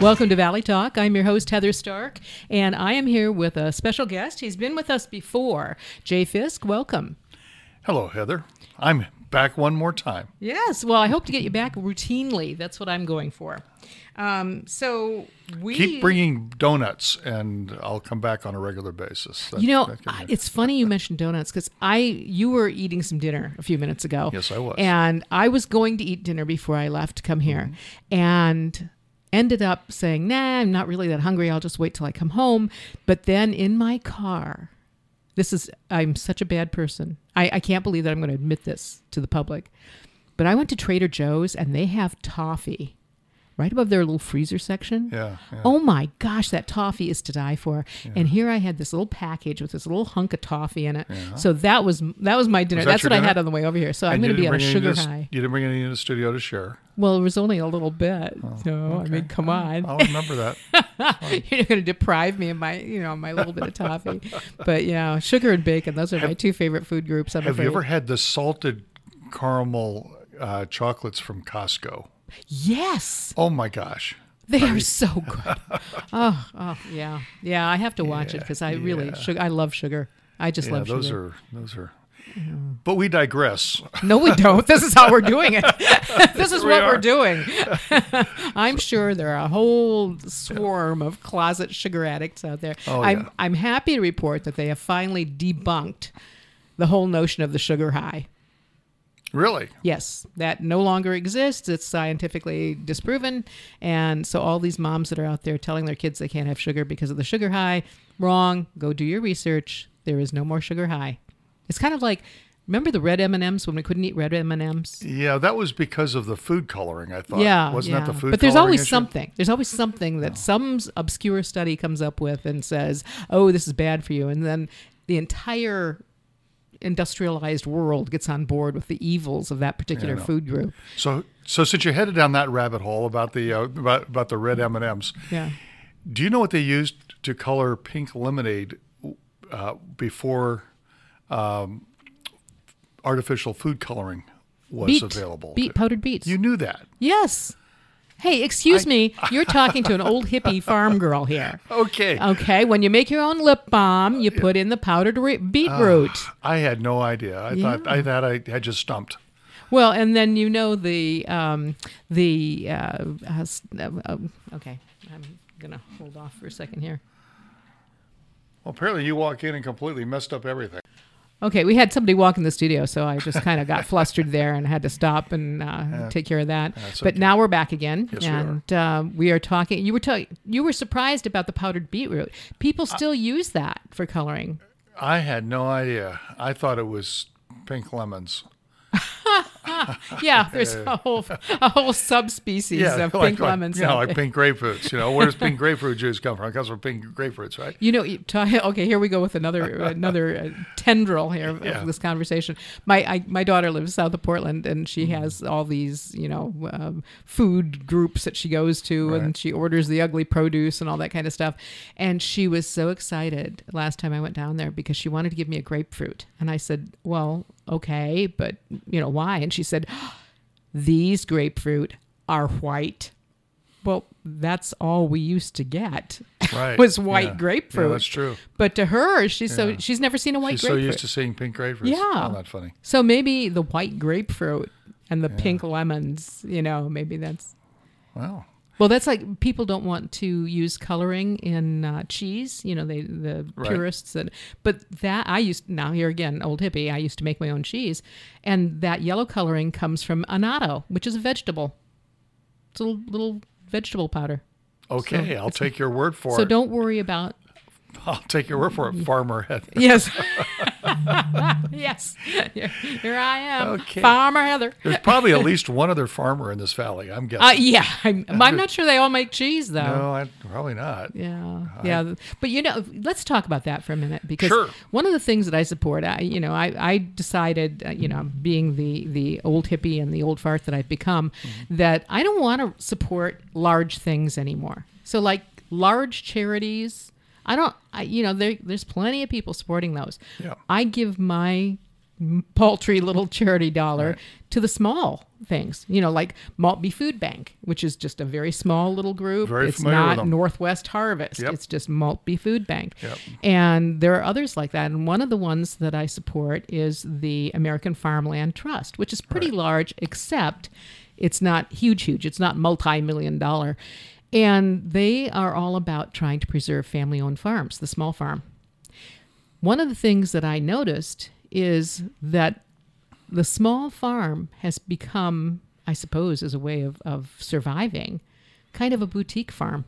Welcome to Valley Talk. I'm your host, Heather Stark, and I am here with a special guest. He's been with us before. Jay Fiske, welcome. Hello, Heather. I'm back one more time. Yes, well, I hope to get you back routinely. That's what I'm going for. Um, so we Keep bringing donuts, and I'll come back on a regular basis. That- You know, I- it's funny you mentioned donuts because I you were eating some dinner a few minutes ago. Yes, I was. and I was going to eat dinner before I left to come here, Mm-hmm. and ended up saying, "Nah, I'm not really that hungry. I'll just wait till I come home." But then in my car, this is I'm such a bad person. I, I can't believe that I'm going to admit this to the public, but I went to Trader Joe's and they have toffee right above their little freezer section. yeah, yeah. Oh my gosh, that toffee is to die for. And here I had this little package with this little hunk of toffee in it. So that was that was my dinner. Was that That's what I had on the way over here. So I'm going to be on a didn't bring any sugar the- high. You didn't bring any in the studio to share. Well, it was only a little bit. so I Oh, mean, come on. I'll remember that. You're going to deprive me of my, you know, my little bit of toffee. But yeah, sugar and bacon, those are my two favorite food groups. I'm Have afraid. you ever had the salted caramel uh, chocolates from Costco? Yes. Oh my gosh. They are so good. oh, oh, yeah. Yeah, I have to watch it because I really, yeah. sugar, I love sugar. I just Yeah, love those sugar. Those are those are. But we digress. No, we don't. This is how we're doing it. this is We what are. we're doing. I'm sure there are a whole swarm of closet sugar addicts out there. Oh, I'm yeah. I'm happy to report that they have finally debunked the whole notion of the sugar high. Really? Yes, that no longer exists. It's scientifically disproven. And so all these moms that are out there telling their kids they can't have sugar because of the sugar high, wrong. Go do your research. There is no more sugar high. It's kind of like remember the red M&Ms when we couldn't eat red M&Ms? Yeah, that was because of the food coloring. I thought. Yeah, wasn't yeah. that the food? But there's always issue? something. There's always something that some obscure study comes up with and says, "Oh, this is bad for you," and then the entire industrialized world gets on board with the evils of that particular no. food group. So, so since you're headed down that rabbit hole about the uh, about, about the red M and M's, Yeah. do you know what they used to color pink lemonade uh, before um, artificial food coloring was Beet, available? beet powdered beets. You knew that. yes. Hey, excuse me. You're talking to an old hippie farm girl here. Okay. Okay, when you make your own lip balm, you put in the powdered re- beetroot. I had no idea. I thought I thought I had just stumped. Well, and then you know the um, the uh, uh, uh, uh, okay. I'm gonna hold off for a second here. Well, apparently you walk in and completely messed up everything. Okay, we had somebody walk in the studio, so I just kind of got flustered there and had to stop and uh, take care of that. That's but okay. now we're back again, Yes, we are. and um, we are talking. You were ta- you were surprised about the powdered beetroot. People still use that for coloring. I had no idea. I thought it was pink lemons. Yeah, there's a whole a whole subspecies of like, pink like, lemons. You know, like pink grapefruits. You know, where does pink grapefruit juice come from? It comes from pink grapefruits, right? You know, okay. Here we go with another another uh, tendril here of Yeah. this conversation. My I, my daughter lives south of Portland, and she Mm-hmm. has all these you know um, food groups that she goes to, and she orders the ugly produce and all that kind of stuff. And she was so excited last time I went down there because she wanted to give me a grapefruit, and I said, "Well, okay, but you know why?" And she said, "These grapefruit are white." Well, that's all we used to get. Right. was white Yeah. grapefruit. Yeah, that's true. But to her, she's so she's never seen a white grapefruit. She's so grapefruit. used to seeing pink grapefruits. Yeah. Oh, that's funny. so maybe the white grapefruit and the pink lemons, you know, maybe that's Wow. Well, that's like people don't want to use coloring in uh, cheese. You know, they the Right. purists and but that I used now here again, old hippie. I used to make my own cheese, and that yellow coloring comes from annatto, which is a vegetable. It's a little, little vegetable powder. Okay, I'll take your word for So it. So don't worry about I'll take your word for it, Farmer Head. Yes. yes. Here, here I am. Okay. Farmer Heather. There's probably at least one other farmer in this valley. I'm guessing. Uh, yeah. I'm, I'm not sure they all make cheese, though. no, I, probably not. Yeah, yeah, but you know, let's talk about that for a minute because Sure. one of the things that I support, I you know, I, I decided, uh, you know, being the the old hippie and the old fart that I've become, Mm-hmm. that I don't want to support large things anymore. So like large charities, I don't, I you know, there there's plenty of people supporting those. Yeah. I give my paltry little charity dollar Right. to the small things, you know, like Maltby Food Bank, which is just a very small little group. Very it's not. Northwest Harvest. Yep. It's just Maltby Food Bank. Yep. And there are others like that. And one of the ones that I support is the American Farmland Trust, which is pretty Right. large, except it's not huge, huge. It's not multi million dollar. And they are all about trying to preserve family owned farms, the small farm. One of the things that I noticed is that the small farm has become, I suppose, as a way of, of surviving, kind of a boutique farm.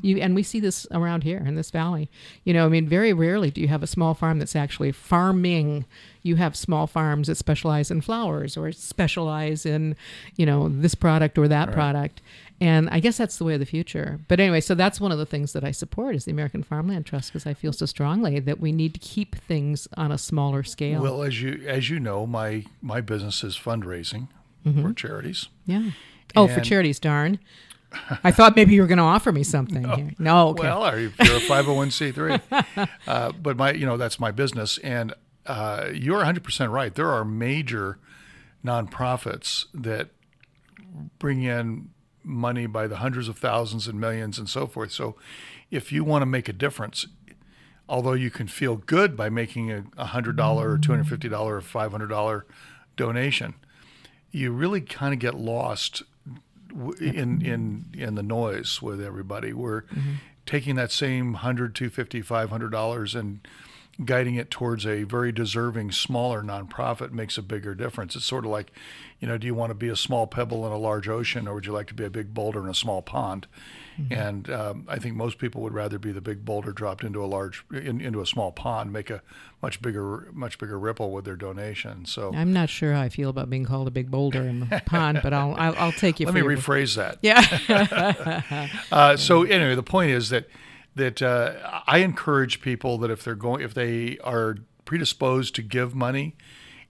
You and we see this around here in this valley. You know, I mean, very rarely do you have a small farm that's actually farming. You have small farms that specialize in flowers or specialize in, you know, this product or that Right. product. And I guess that's the way of the future. But anyway, so that's one of the things that I support is the American Farmland Trust because I feel so strongly that we need to keep things on a smaller scale. Well, as you as you know, my my business is fundraising Mm-hmm. for charities. yeah. Oh, for charities, darn. I thought maybe you were going to offer me something here. No, okay. Well, are you, you're a 501c3, uh, but my you know that's my business, and uh, you're 100 percent right. There are major nonprofits that bring in money by the hundreds of thousands and millions and so forth. So, if you want to make a difference, although you can feel good by making a a hundred dollar or two hundred fifty dollar or five hundred dollar donation, you really kind of get lost in in in the noise with everybody. We're mm-hmm. taking that same 100 250 500 dollars and guiding it towards a very deserving smaller nonprofit makes a bigger difference. It's sort of like, you know, do you want to be a small pebble in a large ocean or would you like to be a big boulder in a small pond? And um, I think most people would rather be the big boulder dropped into a large in, into a small pond, make a much bigger much bigger ripple with their donation. So I'm not sure how I feel about being called a big boulder in the pond, but I'll, I'll I'll take you let for me your- rephrase that. Yeah. Uh, so anyway, the point is that that uh, I encourage people that if they're going, if they are predisposed to give money,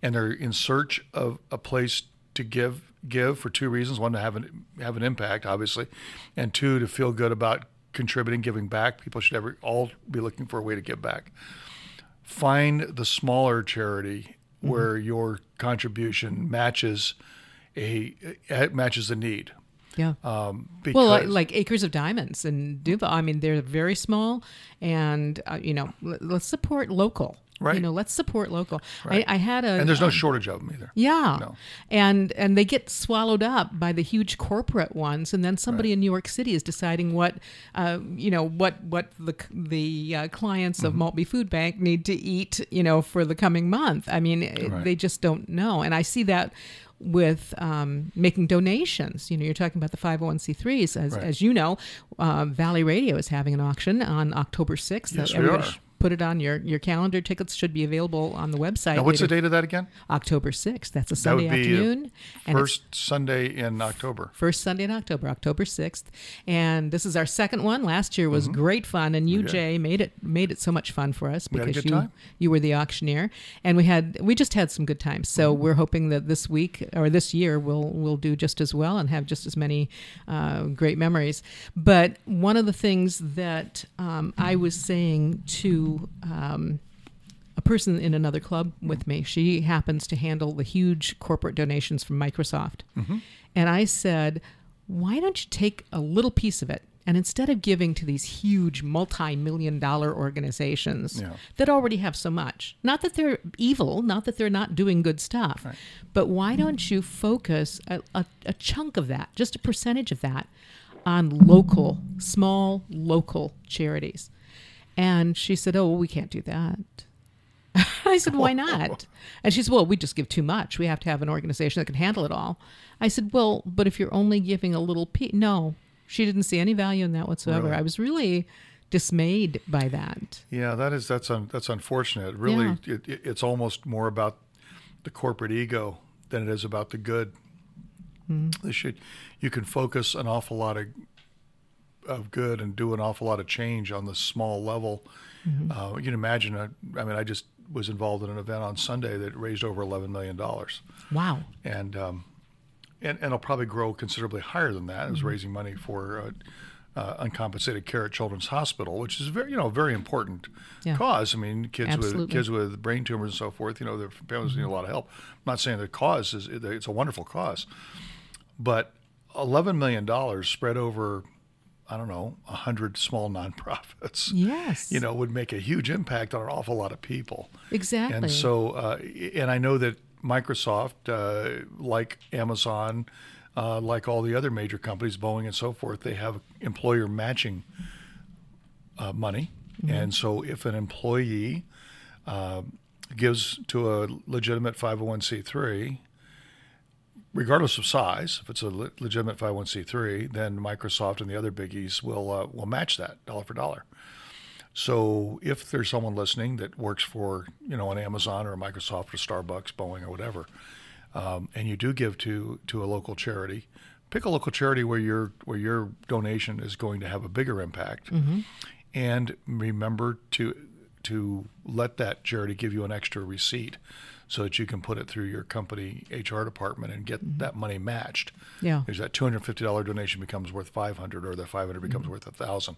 and they're in search of a place to give give for two reasons: one, to have an have an impact, obviously, and two, to feel good about contributing, giving back. People should ever all be looking for a way to give back. Find the smaller charity where your contribution matches a matches the need. Yeah. Um, because, Well, like, like Acres of Diamonds and Duvall. I mean, they're very small, and uh, you know, l- let's support local. You know, let's support local. Right. I, I had a and there's no um, shortage of them either. Yeah. No. And and they get swallowed up by the huge corporate ones and then somebody in New York City is deciding what uh, you know what what the the uh, clients Mm-hmm. of Maltby Food Bank need to eat, you know, for the coming month. I mean, it- Right. they just don't know. And I see that with um, making donations. You know, you're talking about the 501c3s. As, Right. as you know, uh, Valley Radio is having an auction on October 6th. Yes, we are. Put it on your, your calendar. Tickets should be available on the website. Now, what's the date of that again? October 6th. That's a That would Sunday be, uh, afternoon. First Sunday in October. first Sunday in October, October 6th. And this is our second one. Last year was great fun and you Mm-hmm. Jay made it made it so much fun for us We had a because you time. you were the auctioneer and we had we just had some good times. So Mm-hmm. we're hoping that this week or this year we'll we'll do just as well and have just as many uh, great memories. But one of the things that um, I was saying to um, a person in another club with me. She happens to handle the huge corporate donations from Microsoft. And I said, why don't you take a little piece of it? And instead of giving to these huge multi million dollar organizations Yeah. that already have so much, not that they're evil, not that they're not doing good stuff, but why don't you focus a, a, a chunk of that, just a percentage of that, on local, small local charities? And she said, Oh, well, we can't do that. I said, Why not? Oh. And she said, Well, we just give too much. We have to have an organization that can handle it all. I said, Well, but if you're only giving a little piece, no, she didn't see any value in that whatsoever. Really? I was really dismayed by that. Yeah, that is that's un, that's unfortunate. Really, it, it, it's almost more about the corporate ego than it is about the good. Hmm. They should, you can focus an awful lot of of good and do an awful lot of change on the small level. Uh, you can imagine. I mean, I just was involved in an event on Sunday that raised over eleven million dollars. Wow. and um, and and it'll probably grow considerably higher than that. It was raising money for uh, uncompensated care at Children's Hospital, which is very you know very important Yeah. cause. I mean, kids with kids with brain tumors and so forth. You know, their families need a lot of help. I'm not saying the cause is it's a wonderful cause, but 11 million dollars spread over I don't know hundred small nonprofits. Yes. You know, would make a huge impact on an awful lot of people. Exactly. And so, uh, and I know that Microsoft, uh, like Amazon, uh, like all the other major companies, Boeing and so forth, they have employer matching uh, money. And so, if an employee uh, gives to a legitimate 501c3, regardless of size, if it's a le- legitimate 501c3, then Microsoft and the other biggies will uh, will match that dollar for dollar. So if there's someone listening that works for you know an Amazon or a Microsoft or Starbucks, Boeing or whatever, um, and you do give to to a local charity, pick a local charity where your where your donation is going to have a bigger impact, and remember to to let that charity give you an extra receipt so that you can put it through your company HR department and get mm-hmm. that money matched. Yeah. There's that $250 donation becomes worth 500 or the 500 mm-hmm. becomes worth a 1000.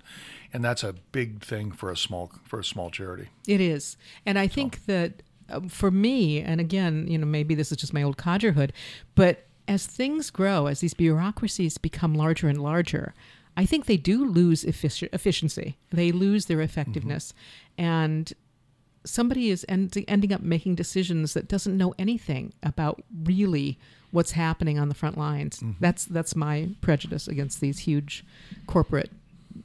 And that's a big thing for a small for a small charity. It is. And I think that um, for me, and again, you know, maybe this is just my old codgerhood, but as things grow, as these bureaucracies become larger and larger, I think they do lose effici- efficiency. They lose their mm-hmm. effectiveness. And somebody is end- ending up making decisions that doesn't know anything about really what's happening on the front lines. That's that's my prejudice against these huge corporate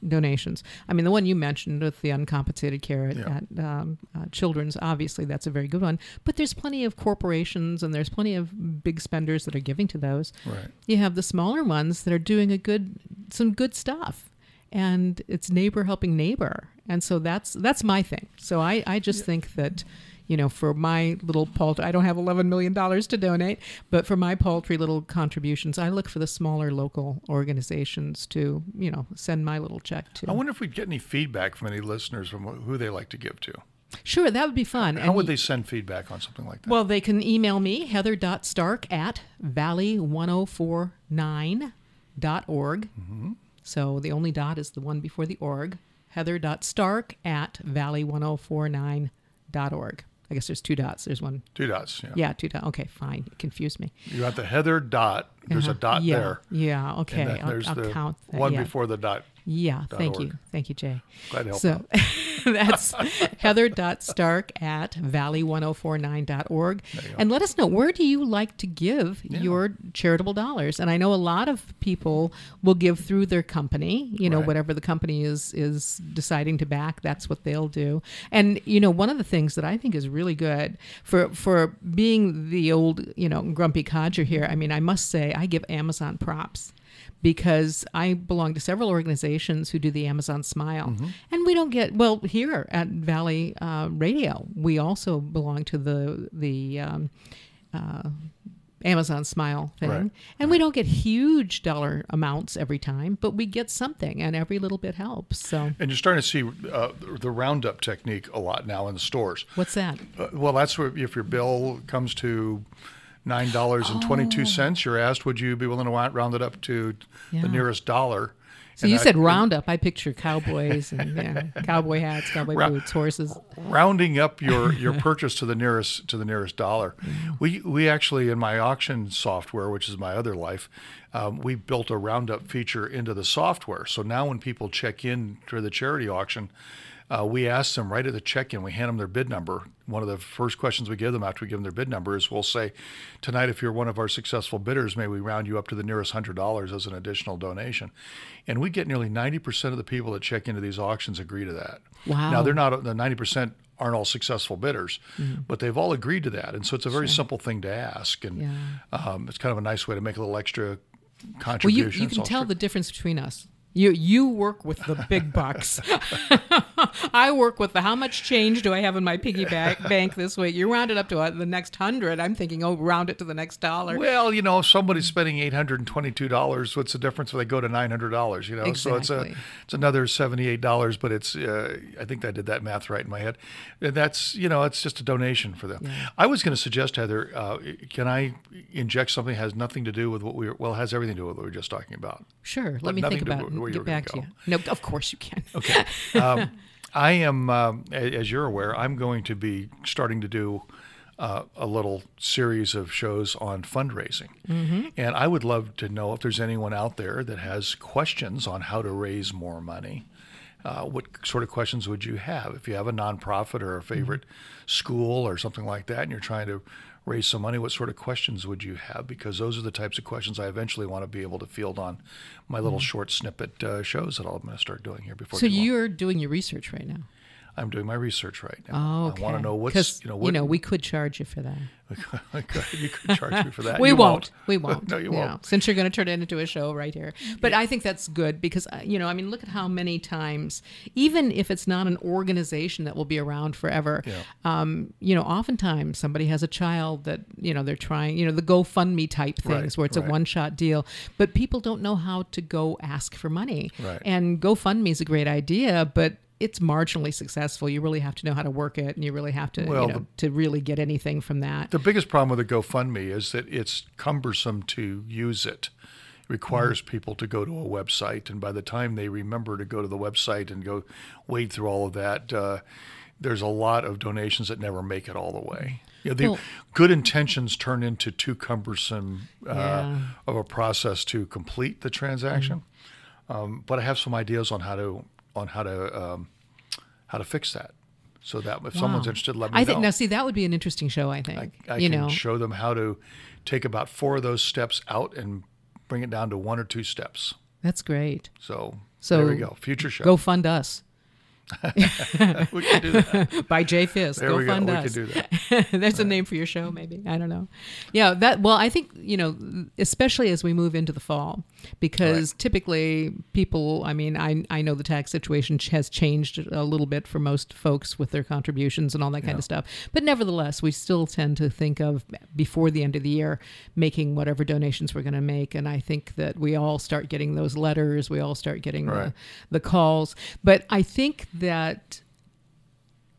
donations. I mean, the one you mentioned with the uncompensated care at, Yeah. at um, uh, Children's, obviously that's a very good one. But there's plenty of corporations and there's plenty of big spenders that are giving to those. Right. You have the smaller ones that are doing a good some good stuff. And it's neighbor helping neighbor. And so that's that's my thing. So I, I just think that, you know, for my little paltry I don't have eleven million dollars to donate, but for my paltry little contributions, I look for the smaller local organizations to, you know, send my little check to. I wonder if we'd get any feedback from any listeners from who they like to give to. Sure, that would be fun. How And would they send feedback on something like that? Well, they can email me, heather.stark at valley1049.org. Mm-hmm. So the only dot is the one before the org. Heather.stark at valley1049.org. I guess there's two dots. There's one. Two dots. Yeah. Yeah, two dots. Okay, fine. It confused me. You got the Heather dot. There's a Uh-huh. dot yeah, there. Yeah, okay. I'll, there's I'll the count that. one yeah. before the dot. Yeah, thank org. you. Thank you, Jay. Glad to help So that's heather.stark at valley1049.org. There you go. And let us know where do you like to give Yeah. your charitable dollars? And I know a lot of people will give through their company, you know, Right. whatever the company is is deciding to back, that's what they'll do. And you know, one of the things that I think is really good for for being the old, you know, grumpy codger here, I mean, I must say I give Amazon props because I belong to several organizations who do the Amazon Smile, Mm-hmm. and we don't get well here at Valley uh, Radio. We also belong to the the um, uh, Amazon Smile thing, Right, and we don't get huge dollar amounts every time, but we get something, and every little bit helps. So, And you're starting to see uh, the roundup technique a lot now in the stores. what's that? Uh, well, that's where if your bill comes to nine dollars and twenty two cents, you're asked, would you be willing to round it up to Yeah. the nearest dollar? So And you that- said roundup. I picture cowboys and yeah, cowboy hats, cowboy Ra- boots, horses. rounding up your, your purchase to the nearest to the nearest dollar. We we actually in my auction software, which is my other life, um, we built a roundup feature into the software. So now when people check in for the charity auction, uh, we ask them right at the check-in. We hand them their bid number. One of the first questions we give them after we give them their bid number is, we'll say, "Tonight, if you're one of our successful bidders, may we round you up to the nearest hundred dollars as an additional donation?" And we get nearly ninety percent of the people that check into these auctions agree to that. Wow. Now they're not the ninety percent aren't all successful bidders, Mm-hmm. but they've all agreed to that, and so it's a very simple thing to ask, and Yeah. um, it's kind of a nice way to make a little extra contribution. Well, you, you can tell the difference between us. You you work with the big bucks. I work with the how much change do I have in my piggy bank, bank this week? You round it up to uh, the next hundred. I'm thinking, oh, round it to the next dollar. Well, you know, if somebody's spending eight hundred and twenty-two dollars, what's the difference if they go to nine hundred dollars? You know, so it's a it's another seventy-eight dollars, but it's uh, I think I did that math right in my head. And That's you know, it's just a donation for them. I was going to suggest Heather, uh, can I inject something that has nothing to do with what we were, well, has everything to do with what we were just talking about. Sure. But Let me think about it. You get back to you. No, of course you can. Okay. Um, I am, um, as you're aware, I'm going to be starting to do uh, a little series of shows on fundraising. And I would love to know if there's anyone out there that has questions on how to raise more money. Uh, what sort of questions would you have if you have a nonprofit or a favorite school or something like that, and you're trying to raise some money? What sort of questions would you have? Because those are the types of questions I eventually want to be able to field on my little short snippet uh, shows that I'm going to start doing here before. So you're doing your research right now. I'm doing my research right now. Oh, okay. I want to know what's you know what we could charge you for that. you could charge me for that. we You won't. We won't. no, you Yeah, won't. Since you're going to turn it into a show right here. But I think that's good because, uh, you know, I mean, look at how many times, even if it's not an organization that will be around forever, Yeah. um, you know, oftentimes somebody has a child that, you know, they're trying, you know, the GoFundMe type things Right, where it's right. a one shot deal, but people don't know how to go ask for money. Right. And GoFundMe is a great idea, but it's marginally successful. You really have to know how to work it and you really have to, Well, you know, to really get anything from that. The biggest problem with a GoFundMe is that it's cumbersome to use it. It requires people to go to a website, and by the time they remember to go to the website and go wade through all of that, uh, there's a lot of donations that never make it all the way. You know, the Well- good intentions turn into too cumbersome uh, Yeah. of a process to complete the transaction. Um, but I have some ideas on how to on how to um, how to fix that, so that if someone's interested, let me know. I know. think now see that would be an interesting show. I think I you can know show them how to take about four of those steps out and bring it down to one or two steps. that's great. So, So there we go. Future show. Go fund us we can do that. by Jay Fiske. There go go. fund We us. can do that. That's a name for your show, maybe. I don't know. Yeah, that. Well, I think you know, especially as we move into the fall, because typically people. I mean, I I know the tax situation has changed a little bit for most folks with their contributions and all that kind of stuff. But nevertheless, we still tend to think of before the end of the year making whatever donations we're going to make, and I think that we all start getting those letters. We all start getting Right. the the calls. But I think that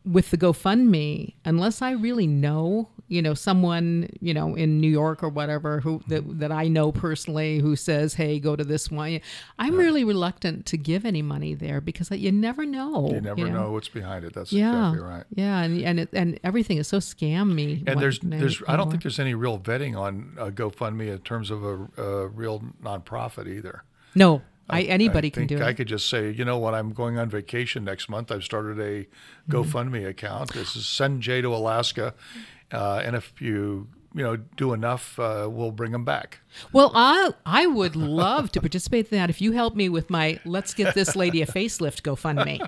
with the GoFundMe, unless I really know, you know, someone, you know, in New York or whatever who that, that I know personally who says, "Hey, go to this one," I'm really reluctant to give any money there because you never know. You never know what's behind it. That's Yeah, exactly right. yeah, and and it, and everything is so scammy. And there's, there's, I don't think there's any real vetting on uh, GoFundMe in terms of a, a real nonprofit either. no. I, anybody I can do I could just say, you know what, I'm going on vacation next month. I've started a Mm-hmm. GoFundMe account. This is send Jay to Alaska, uh, and if you you know do enough, uh, we'll bring him back. Well, I I would love to participate in that if you help me with my "Let's Get This Lady a Facelift" GoFundMe.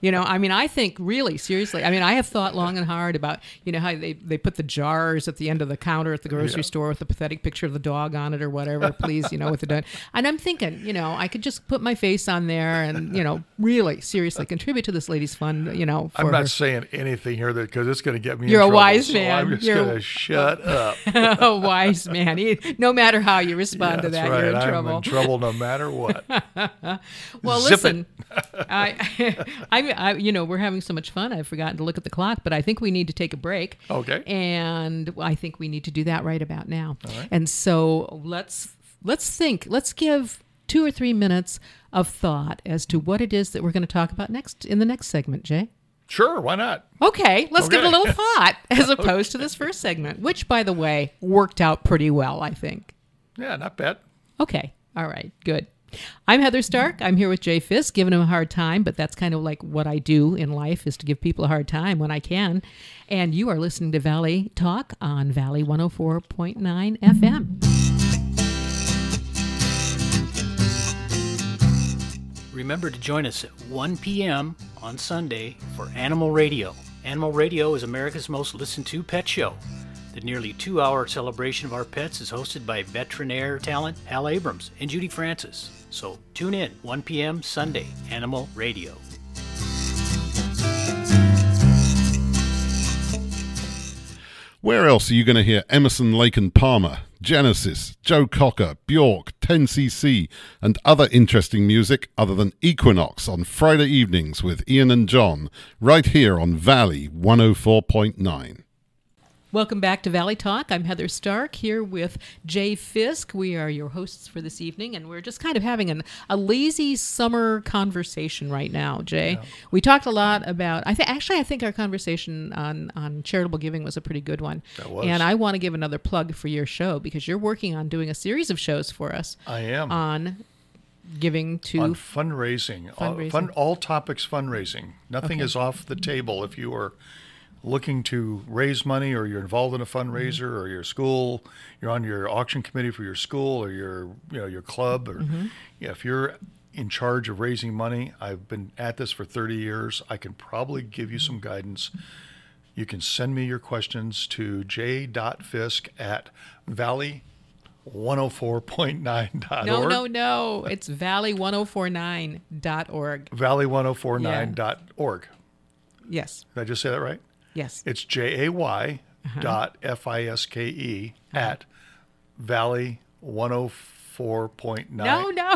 You know, I mean, I think really seriously. I mean, I have thought long and hard about you know how they, they put the jars at the end of the counter at the grocery Yeah. store with a pathetic picture of the dog on it or whatever. Please, you know, with the dog. And I'm thinking, you know, I could just put my face on there and you know, really seriously contribute to this lady's fund. You know, for I'm not her. saying anything here that because it's going to get me. You're a trouble, wise so man. I'm just You're- going to shut up. a wise man. He, no matter how you respond to that, right. you're in I'm trouble. in trouble no matter what. Well, Zip listen, I, I, I, you know, we're having so much fun. I've forgotten to look at the clock, but I think we need to take a break. Okay. And I think we need to do that right about now. right. And so let's let's think. Let's give two or three minutes of thought as to what it is that we're going to talk about next in the next segment, Jay. Sure, why not? Okay, let's give it a little thought as opposed to this first segment, which, by the way, worked out pretty well, I think. Yeah, not bad. Okay. All right. Good. I'm Heather Stark. I'm here with Jay Fiske, giving him a hard time, but that's kind of like what I do in life is to give people a hard time when I can. And you are listening to Valley Talk on Valley 104.9 FM. Remember to join us at 1 p.m. on Sunday for Animal Radio. Animal Radio is America's most listened to pet show. The nearly two hour celebration of our pets is hosted by veterinary talent Hal Abrams and Judy Francis. So tune in 1 p.m. Sunday, Animal Radio. Where else are you going to hear Emerson, Lake and Palmer, Genesis, Joe Cocker, Bjork, 10cc, and other interesting music other than Equinox on Friday evenings with Ian and John, right here on Valley 104.9. Welcome back to Valley Talk. I'm Heather Stark here with Jay Fiske. We are your hosts for this evening, and we're just kind of having an, a lazy summer conversation right now, Jay. We talked a lot about. I think actually, I think our conversation on on charitable giving was a pretty good one. That was. And I want to give another plug for your show because you're working on doing a series of shows for us I am on giving to on fundraising. All, Fundraising. fun, all topics fundraising. Nothing Okay. is off the table if you are looking to raise money or you're involved in a fundraiser Mm-hmm. or your school, you're on your auction committee for your school or your you know your club or Mm-hmm. yeah, if you're in charge of raising money, I've been at this for 30 years. I can probably give you some guidance. You can send me your questions to j.fiske at valley 104.9.org. no, no, no. It's valley1049.org. Valley1049.org. Yes, Did I just say that right? Yes. It's J A Y Uh-huh. dot F I S K E at Valley 104.9. No, no.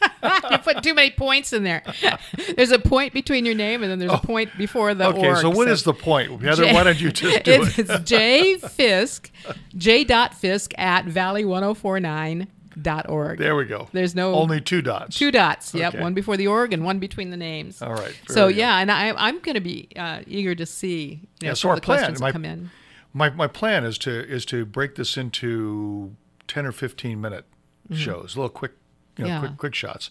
you put too many points in there. There's a point between your name and then there's a point before the Oh. Okay, org. so what is the point? Heather, why don't you just do it's, it? It's J Fiske, J dot Fiske at valley1049.org. There we go. There's no Only two dots. Two dots. Yep, Okay. one before the org and one between the names. All right, So good. yeah, and I, I'm going to be uh, eager to see you know, Yeah, so our plan, my- come in. My my plan is to is to break this into ten or fifteen minute shows, little quick, you know, Mm-hmm. Yeah. quick quick shots,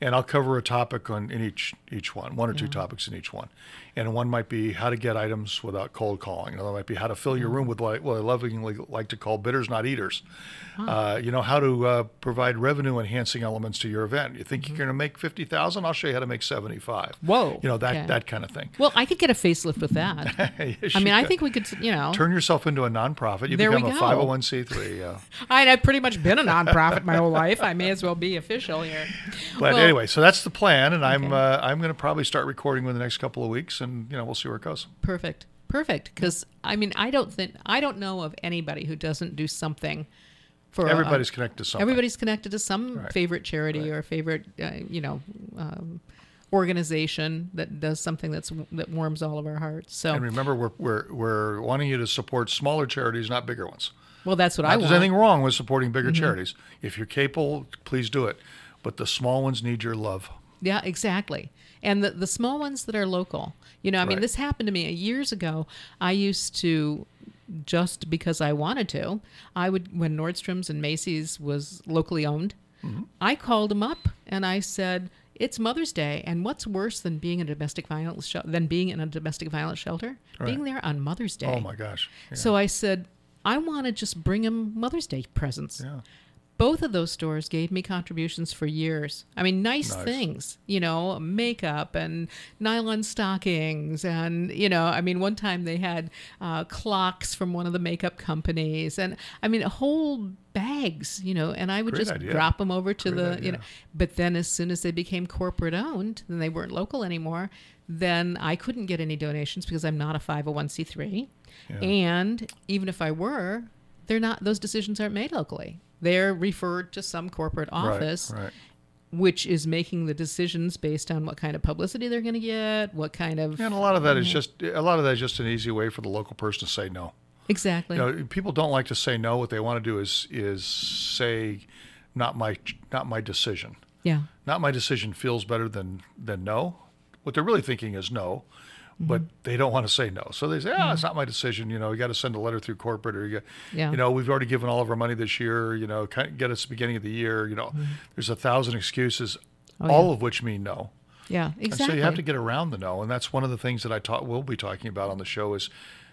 and I'll cover a topic on in each each one, one or two topics in each one, and one might be how to get items without cold calling. Another might be how to fill your Mm-hmm. room with what I, what I lovingly like to call bidders, not eaters. Uh, you know how to uh, provide revenue enhancing elements to your event. You think you're going to make fifty thousand? I'll show you how to make seventy five. Mm-hmm. Whoa, You know that okay. that kind of thing. Well, I could get a facelift with that. Yes, I mean, I could. think we could, you know, turn yourself into a nonprofit. You There become a 501c3. Yeah. I, I've pretty much been a nonprofit my whole life. I may as well be official here. But Well, anyway, so that's the plan, and I'm uh, I'm going to probably start recording within the next couple of weeks, and you know we'll see where it goes. Perfect. Perfect. Because I mean, I don't think I don't know of anybody who doesn't do something for a- Everybody's connected to something. everybody's connected to some Right. favorite charity or favorite, uh, you know, um, organization that does something that's that warms all of our hearts. So, And remember, we're, we're we're wanting you to support smaller charities, not bigger ones. well, that's what Not I there's want. Mm-hmm. anything wrong with supporting bigger charities. If you're capable, please do it. But the small ones need your love. Yeah, exactly. And the the small ones that are local. You know, I mean, this happened to me years ago. I used to just because I wanted to. I would when Nordstrom's and Macy's was locally owned. Mm-hmm. I called them up and I said, "It's Mother's Day, and what's worse than being in a domestic violence shel- than being in a domestic violence shelter? Being there on Mother's Day." Oh my gosh. Yeah. So I said, "I want to just bring them Mother's Day presents." yeah. Both of those stores gave me contributions for years. I mean, nice, Nice. things, you know, makeup and nylon stockings. And, you know, I mean, one time they had uh, clocks from one of the makeup companies. And, I mean, whole bags, you know, and I would Great just idea. drop them over to Great the, idea. you know, but then as soon as they became corporate owned, then they weren't local anymore. Then I couldn't get any donations because I'm not a 501c3. Yeah. And even if I were, they're not, those decisions aren't made locally. They're referred to some corporate office, Right. Right. which is making the decisions based on what kind of publicity they're going to get, what kind of. And a lot of that is mm-hmm. just a lot of that is just an easy way for the local person to say no. exactly. You know, people don't like to say no. What they want to do is is say, "Not my not my decision." yeah. Not my decision feels better than than no. What they're really thinking is no, but Mm-hmm. they don't want to say no. So they say, "Ah, it's not my decision." You know, you got to send a letter through corporate, or you got, Yeah. you know, we've already given all of our money this year. You know, get us the beginning of the year. You know, there's a thousand excuses, Mm-hmm. Oh, all yeah. of which mean no. Yeah. And Exactly. so you have to get around the no, and that's one of the things that I taught. We'll be talking about on the show is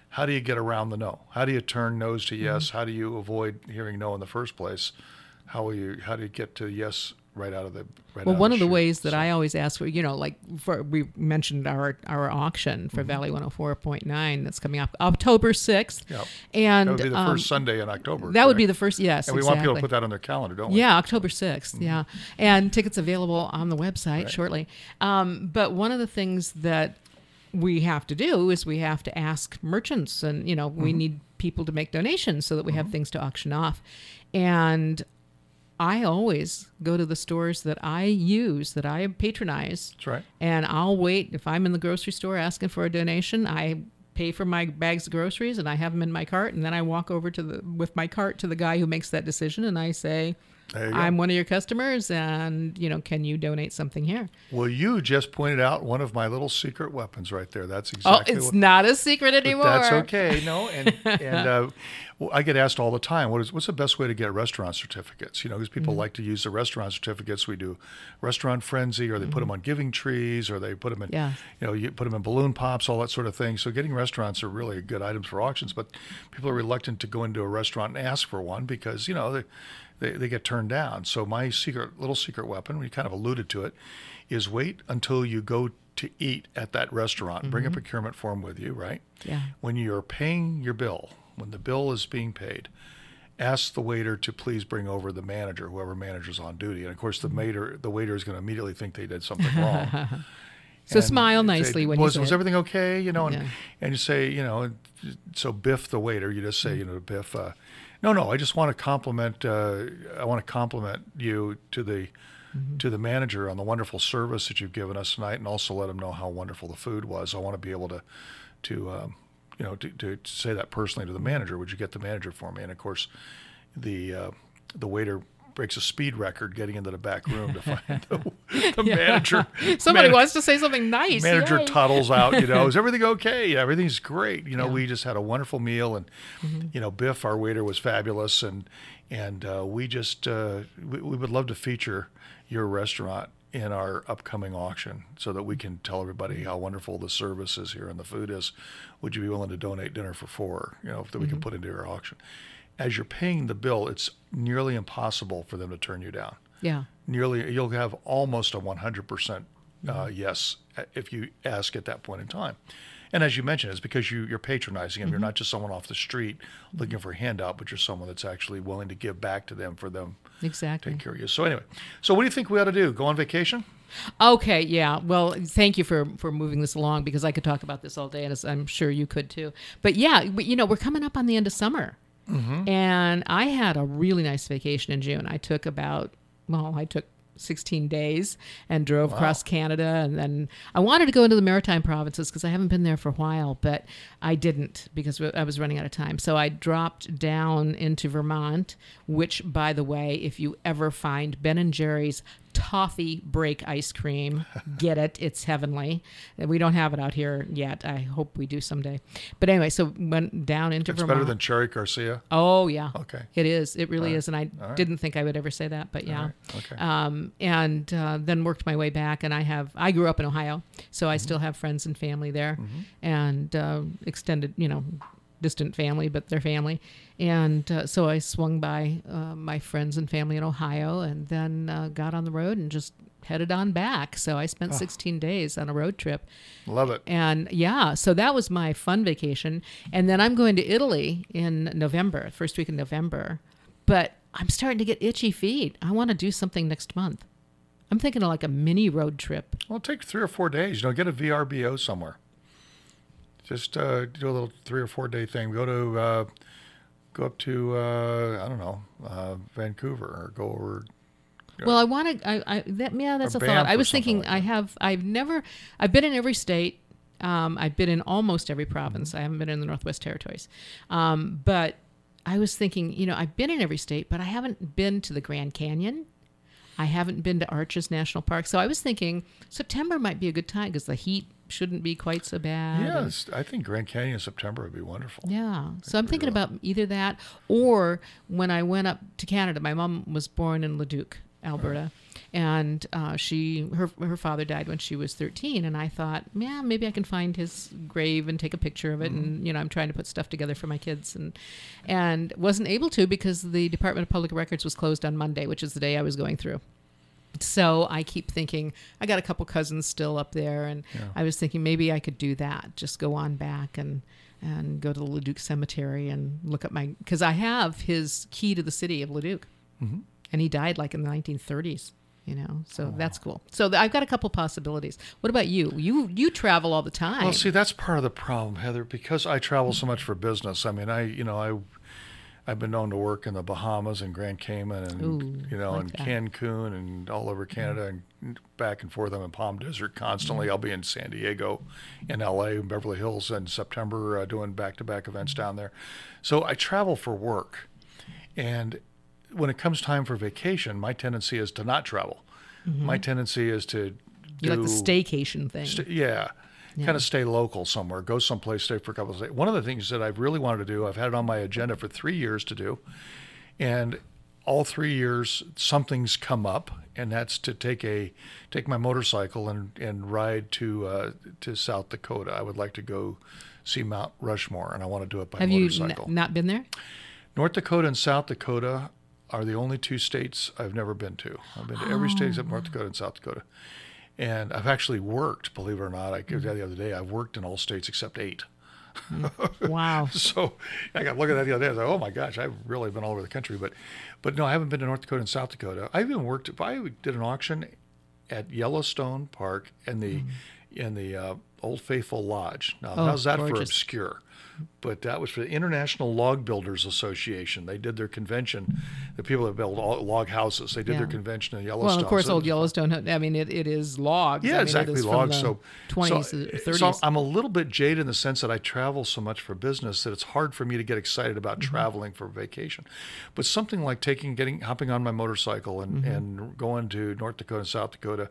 how do you get around the no? How do you turn no's to yes? Mm-hmm. How do you avoid hearing no in the first place? How will you? How do you get to yes right out of the? Right Well, one of the ways that So- I always ask for, you know, like for we mentioned our our auction Mm-hmm. for Valley 104.9 that's coming up October 6th. Yep. And that would be the um, first Sunday in October. that would be the first, yes. And we exactly. want people to put that on their calendar, don't we? Yeah, October 6th. Yeah. And tickets available on the website shortly. Um, but one of the things that we have to do is we have to ask merchants and, you know, we need people to make donations so that we have things to auction off. And I always go to the stores that I use, that I patronize, That's right. and I'll wait if I'm in the grocery store asking for a donation. I pay for my bags of groceries and I have them in my cart and then I walk over to the with my cart to the guy who makes that decision and I say There you go. I'm one of your customers and you know can you donate something here? Well, you just pointed out one of my little secret weapons right there. That's exactly. Oh, exactly it's what. not a secret anymore. That's okay. No, and and uh, well, I get asked all the time, what is what's the best way to get restaurant certificates? You know, because people Mm-hmm. like to use the restaurant certificates. We do restaurant frenzy, or they put them on giving trees, or they put them in, Mm-hmm. Yeah. you know, you put them in balloon pops, all that sort of thing. So getting restaurants are really good items for auctions, but people are reluctant to go into a restaurant and ask for one because you know they. They, they get turned down. So my secret little secret weapon, we kind of alluded to it, is wait until you go to eat at that restaurant. Bring a mm-hmm. procurement form with you, right? Yeah. When you're paying your bill, when the bill is being paid, ask the waiter to please bring over the manager, whoever manager's on duty. And of course, the mm-hmm. waiter the waiter is going to immediately think they did something wrong. So And smile say, nicely when was, you was say everything okay? You know, and, Yeah. and you say, you know, so Biff the waiter, you just say, mm-hmm. you know, Biff, uh, no, no, I just want to compliment, uh, I want to compliment you to the Mm-hmm. to the manager on the wonderful service that you've given us tonight, and also let him know how wonderful the food was. I want to be able to to um, you know to, to say that personally to the manager. Would you get the manager for me? And of course, the uh, the waiter breaks a speed record getting into the back room to find the, the manager. Somebody Man- wants to say something nice. manager yay. toddles out. You know, is everything okay? Yeah, everything's great. You know, we just had a wonderful meal, and you know, Biff, our waiter, was fabulous, and and uh, we just uh, we, we would love to feature your restaurant in our upcoming auction so that we can tell everybody how wonderful the service is here and the food is. Would you be willing to donate dinner for four? You know, that we can put into your auction. As you're paying the bill, it's nearly impossible for them to turn you down. Yeah. nearly you'll have almost a 100% uh, yes if you ask at that point in time. And as you mentioned it's because you, you're patronizing them. You're not just someone off the street looking for a handout but you're someone that's actually willing to give back to them for them Exactly. take care of you. So anyway so what do you think we ought to do? Go on vacation? Okay, yeah. Well, thank you for for moving this along because I could talk about this all day, and as I'm sure you could too. But yeah, you know, we're coming up on the end of summer, Mm-hmm. and I had a really nice vacation in June. I took about well, I took 16 days and drove across Canada, and then I wanted to go into the Maritime provinces because I haven't been there for a while, but I didn't because I was running out of time. So I dropped down into Vermont, which, by the way, if you ever find Ben and Jerry's toffee break ice cream. Get it. It's heavenly. We don't have it out here yet. I hope we do someday. But anyway, so went down into it's Vermont. better than cherry garcia oh yeah. Okay. It is. It really All right. is. And I right. didn't think I would ever say that, but yeah. Right. okay Um, and uh, then worked my way back. And I have, I grew up in Ohio, so Mm-hmm. I still have friends and family there and uh, extended, you know, distant family, but their family. And uh, so I swung by uh, my friends and family in Ohio and then uh, got on the road and just headed on back. So I spent 16 days on a road trip. love it And yeah, so that was my fun vacation. And then I'm going to Italy in November, first week in November. But I'm starting to get itchy feet. I want to do something next month. I'm thinking of like a mini road trip. well take three or four days you know get a vrbo somewhere just uh, do a little three or four day thing go to uh, go up to uh, i don't know uh, vancouver or go over Well, I want to. I, I that yeah, that's a thought. I was thinking. like I have. I've never. I've been in every state. Um, I've been in almost every Mm-hmm. province. I haven't been in the Northwest Territories. Um, but I was thinking. You know, I've been in every state, but I haven't been to the Grand Canyon. I haven't been to Arches National Park. So I was thinking September might be a good time because the heat shouldn't be quite so bad. and- Yes, I think Grand Canyon in September would be wonderful. yeah. So I'm thinking about either that or when I went up to Canada, my mom was born in Leduc, Alberta. And uh, she, her, her father died when she was 13, and I thought, yeah, maybe I can find his grave and take a picture of it. And you know, I'm trying to put stuff together for my kids, and and wasn't able to because the Department of Public Records was closed on Monday, which is the day I was going through. So I keep thinking I got a couple cousins still up there, and Yeah. I was thinking maybe I could do that. Just go on back and and go to the Leduc Cemetery and look at my because I have his key to the city of Leduc, Mm-hmm. and he died like in the 1930s. You know, so that's cool. So th- I've got a couple possibilities. What about you? You you travel all the time. Well, see, that's part of the problem, Heather, because I travel so much for business. I mean, I, you know, I, I've been known to work in the Bahamas and Grand Cayman and Ooh, you know like and that. Cancun and all over Canada and back and forth. I'm in Palm Desert constantly. I'll be in San Diego, in LA, and Beverly Hills in September uh, doing back-to-back events down there. So I travel for work, and when it comes time for vacation, my tendency is to not travel. My tendency is to Mm-hmm. You like the staycation thing. St- yeah. Kind of stay local somewhere, go someplace, stay for a couple of days. One of the things that I've really wanted to do, I've had it on my agenda for three years to do, and all three years something's come up, and that's to take a take my motorcycle and and ride to uh, to South Dakota. I would like to go see Mount Rushmore, and I want to do it by Have you n- motorcycle. not been there? North Dakota and South Dakota are the only two states I've never been to. I've been to every state except North Dakota and South Dakota. And I've actually worked, believe it or not. I gave mm. that the other day. I've worked in all states except eight. Mm. Wow. So I got looking at that the other day. I was like, oh my gosh, I've really been all over the country. But, but no, I haven't been to North Dakota and South Dakota. I even worked. If I did an auction at Yellowstone Park in the mm. in the uh, Old Faithful Lodge. Now, Oh, how's that for obscure? But that was for the International Log Builders Association. They did their convention. The people that build log houses. They did their convention in Yellowstone. Well, of course, So old Yellowstone. I mean, it, it is logs. yeah, I mean, exactly. It is Logs. From So, the 20s, so, 30s. so I'm a little bit jaded in the sense that I travel so much for business that it's hard for me to get excited about Mm-hmm. traveling for vacation. But something like taking, getting, hopping on my motorcycle and, Mm-hmm. and going to North Dakota and South Dakota,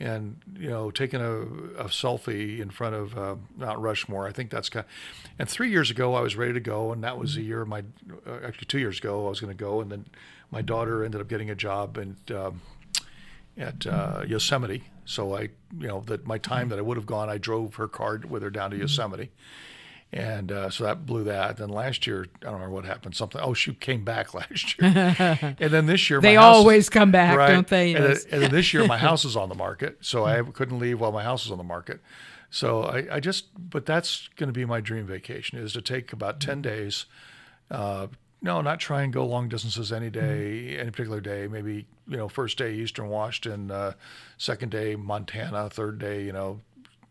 and you know taking a, a selfie in front of uh, Mount Rushmore. I think that's kind. Of, and three years ago, I was ready to go, and that was Mm-hmm. the year my uh, actually two years ago I was going to go, and then my daughter ended up getting a job and. Um, at uh, Yosemite. So I, you know, that my time that I would have gone, I drove her car with her down to Yosemite, and uh, so that blew that. Then last year, I don't remember what happened. Something. Oh, she came back last year, and then this year They my house- always come back, don't they? And, Yes. then, and then this year my house is on the market, so I couldn't leave while my house was on the market. So I, I just, but that's going to be my dream vacation is to take about ten days. Uh, no, not try and go long distances any day, any particular day. Maybe you know, first day Eastern Washington, uh, second day Montana, third day you know,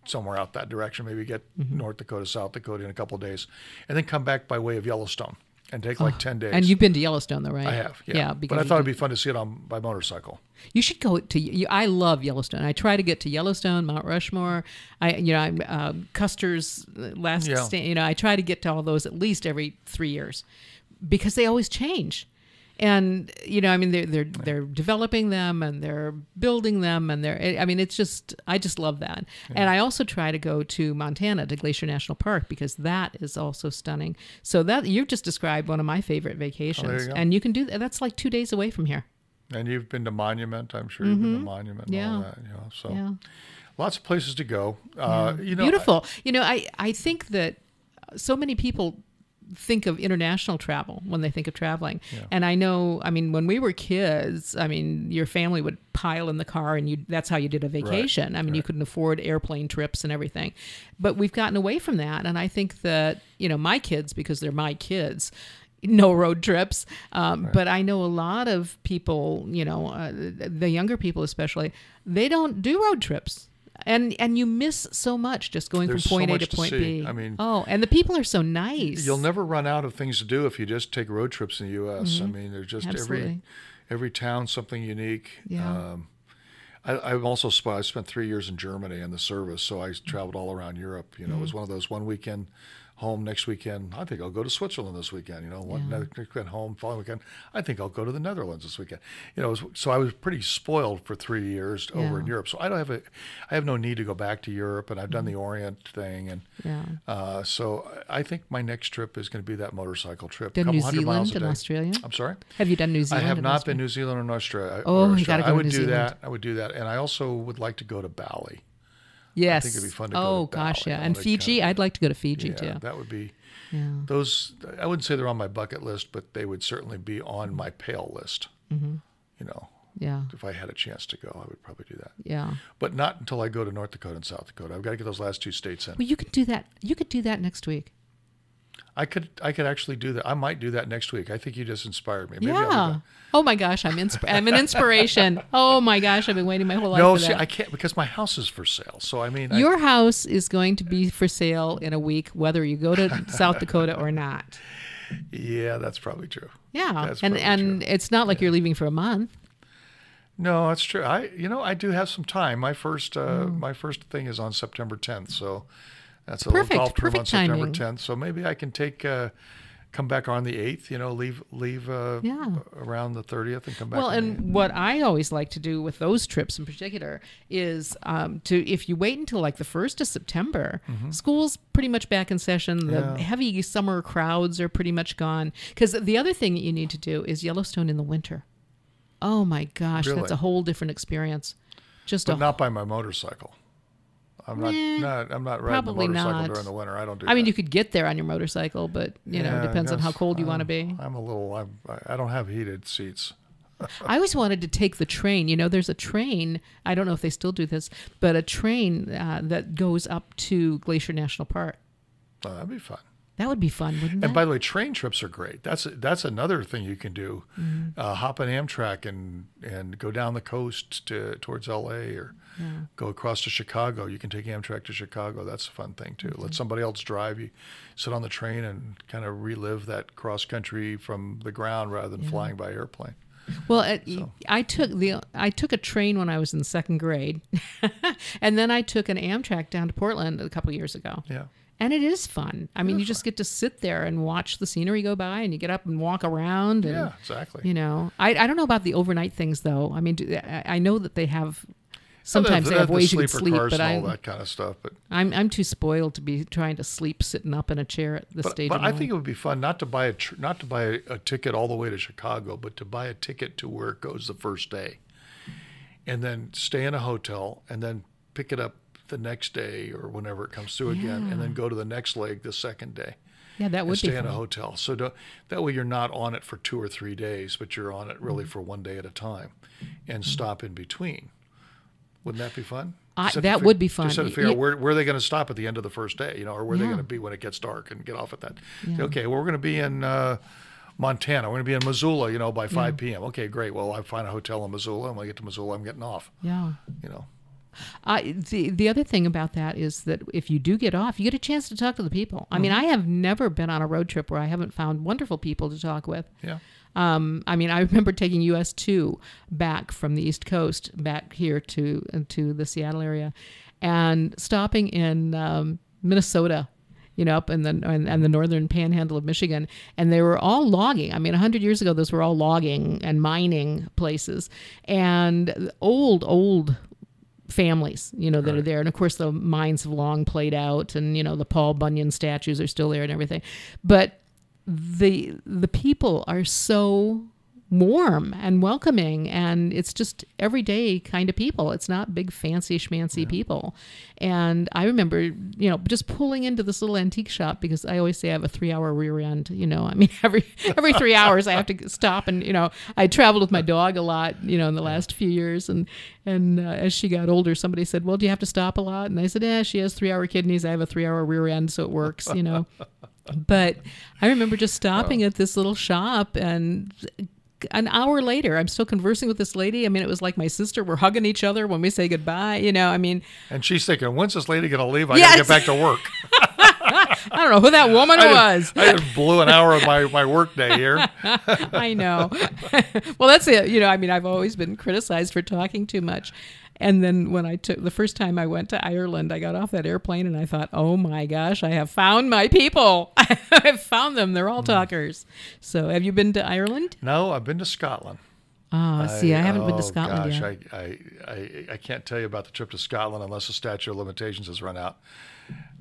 somewhere out that direction. Maybe get mm-hmm. North Dakota, South Dakota in a couple of days, and then come back by way of Yellowstone and take like ah, ten days. and you've been to Yellowstone, though, right? I have, yeah. because but I thought it'd be fun to see it on by motorcycle. You should go to. You, I love Yellowstone. I try to get to Yellowstone, Mount Rushmore. I, you know, I'm uh, Custer's uh, last. Yeah. Sta- you know, I try to get to all those at least every three years, because they always change. And you know, I mean, they're they're they're developing them and they're building them and they're. I mean, it's just I just love that. And I also try to go to Montana to Glacier National Park because that is also stunning. So that you've just described one of my favorite vacations, go. and you can do that. That's like two days away from here. And you've been to Monument, I'm sure you've been to Monument and all Mm-hmm. Yeah. that, you know. So Yeah. lots of places to go. Uh, you know, beautiful. you know, I I think that so many people think of international travel when they think of traveling. And I know, I mean, when we were kids, I mean, your family would pile in the car and you that's how you did a vacation. I mean, you couldn't afford airplane trips and everything. But we've gotten away from that and I think that, you know, my kids because they're my kids no road trips. Um, But I know a lot of people, you know, uh, the younger people especially, they don't do road trips. And and you miss so much just going There's from so point A to to point see. B. I mean- oh, and the people are so nice. you'll never run out of things to do if you just take road trips in the U.S. I mean, there's just every Mm-hmm. Absolutely. every town something unique. Yeah. Um, I, I've also I spent three years in Germany in the service, so I traveled all around Europe. You know, it was Mm-hmm. one of those one weekend home next weekend. I think I'll go to Switzerland this weekend. You know, one Yeah. next weekend home, following weekend. I think I'll go to the Netherlands this weekend. You know, so I was pretty spoiled for three years over in Europe. So I don't have a, I have no need to go back to Europe, and I've done the Mm-hmm. Orient thing, and Yeah. uh, so I think my next trip is going to be that motorcycle trip. Done New Zealand and. Australia? I'm sorry. Have you done New Zealand? I have not Australia? been New Zealand or Australia. Oh, or you gotta Australia. go I would New do Zealand. that. I would do that, and I also would like to go to Bali. Yes. I think it'd be fun to go oh to gosh, Bali. yeah. And Fiji, I'd like to go to Fiji Yeah, too. that would be Yeah. those. I wouldn't say they're on my bucket list, but they would certainly be on my pale list. Mm-hmm. You know, Yeah. if I had a chance to go, I would probably do that. Yeah. But not until I go to North Dakota and South Dakota. I've got to get those last two states in. Well, you could do that. You could do that next week. I could, I could actually do that. I might do that next week. I think you just inspired me. Maybe yeah. Oh my gosh, I'm insp- I'm an inspiration. Oh my gosh, I've been waiting my whole life No, for see. I can't because my house is for sale. So I mean, I, Your house is going to be for sale in a week, whether you go to South Dakota or not. Yeah, that's probably true. Yeah, That's and and true. it's not like you're leaving for a month. No, that's true. I, you know, I do have some time. My first, uh, Mm. my first thing is on September 10th, so that's a Perfect, little golf trip on perfect September timing. 10th. So maybe I can take, uh, come back on the 8th. You know, leave leave uh, Yeah. around the 30th and come back. Well, on the 8th. and what I always like to do with those trips in particular is um, to if you wait until like the first of September, school's pretty much back in session. The Mm-hmm. Yeah. heavy summer crowds are pretty much gone. Because the other thing that you need to do is Yellowstone in the winter. Oh my gosh, that's a whole different experience. Just but a not by my motorcycle. I'm not, Nah, not I'm not riding the probably motorcycle not. during the winter. I don't do. I mean, you could get there on your motorcycle, but you know, Yeah, it depends on how cold you want to be. I'm a little. I'm, I I don't have heated seats. I always wanted to take the train. You know, there's a train. I don't know if they still do this, but a train uh, that goes up to Glacier National Park. Oh, that'd be fun. That would be fun, wouldn't And it? And by the way, train trips are great. That's that's another thing you can do. Mm-hmm. Uh, hop an Amtrak and and go down the coast to towards L.A. or go across to Chicago. You can take Amtrak to Chicago. That's a fun thing too. Mm-hmm. Let somebody else drive. You sit on the train and kind of relive that cross country from the ground rather than flying by airplane. well, uh, I took the I took a train when I was in second grade, and then I took an Amtrak down to Portland a couple years ago. Yeah. And it is fun. I mean, you just get to sit there and watch the scenery go by, and you get up and walk around. And, Yeah, exactly. You know, I, I don't know about the overnight things though. I mean, do, I, I know that they have sometimes oh, the, they have the ways you can sleep, cars but and all I that kind of stuff. But I'm I'm too spoiled to be trying to sleep sitting up in a chair at this but, stage. but I think it would be fun not to buy a tr- not to buy a, a ticket all the way to Chicago, but to buy a ticket to where it goes the first day, and then stay in a hotel, and then pick it up the next day or whenever it comes through again, and then go to the next leg the second day. yeah, that would be stay in a hotel. So don't, that way you're not on it for two or three days, but you're on it really Mm-hmm. for one day at a time, and stop in between. Wouldn't that be fun? I- Just have to that fi- would be fun. Just have to figure out where, where are they going to stop at the end of the first day, you know, or where are they Yeah. going to be when it gets dark and get off at that. Yeah. Okay, well, we're going to be in uh, Montana. We're going to be in Missoula, you know, by 5 p.m. Okay, great. Well, I find a hotel in Missoula, and when I get to Missoula, I'm getting off, Yeah. you know. I the the other thing about that is that if you do get off, you get a chance to talk to the people. I mean, Mm-hmm. I have never been on a road trip where I haven't found wonderful people to talk with. Yeah. Um, I mean, I remember taking US two back from the East Coast back here to to the Seattle area, and stopping in um, Minnesota. You know, up in the and, and the northern panhandle of Michigan, and they were all logging. I mean, hundred years ago, those were all logging and mining places, and old, old families, you know, that are there. And of course, the mines have long played out, and you know, the Paul Bunyan statues are still there and everything. But the the people are so warm and welcoming and it's just everyday kind of people. It's not big fancy schmancy people. And i remember you know just pulling into this little antique shop because i always say i have a three hour rear end you know. I mean every every three hours i have to stop and you know i traveled with my dog a lot you know in the last few years. And and uh, as she got older somebody said well do you have to stop a lot? And i said yeah she has three hour kidneys. I have a three hour rear end so it works you know. But I remember just stopping at this little shop and an hour later I'm still conversing with this lady. I mean, it was like my sister. We're hugging each other when we say goodbye. You know, I mean, And she's thinking, when's this lady going to leave? I Yes. got to get back to work. I don't know who that woman I was. just, I just blew an hour of my, my work day here. I know. well, that's it. You know, I mean, I've always been criticized for talking too much. And then when I took the first time I went to Ireland, I got off that airplane and I thought, oh my gosh, I have found my people. I've found them. They're all talkers. So, have you been to Ireland? No, I've been to Scotland. Oh, see, I haven't been to oh, Scotland gosh, yet. I, I, I, I can't tell you about the trip to Scotland unless the statute of limitations has run out.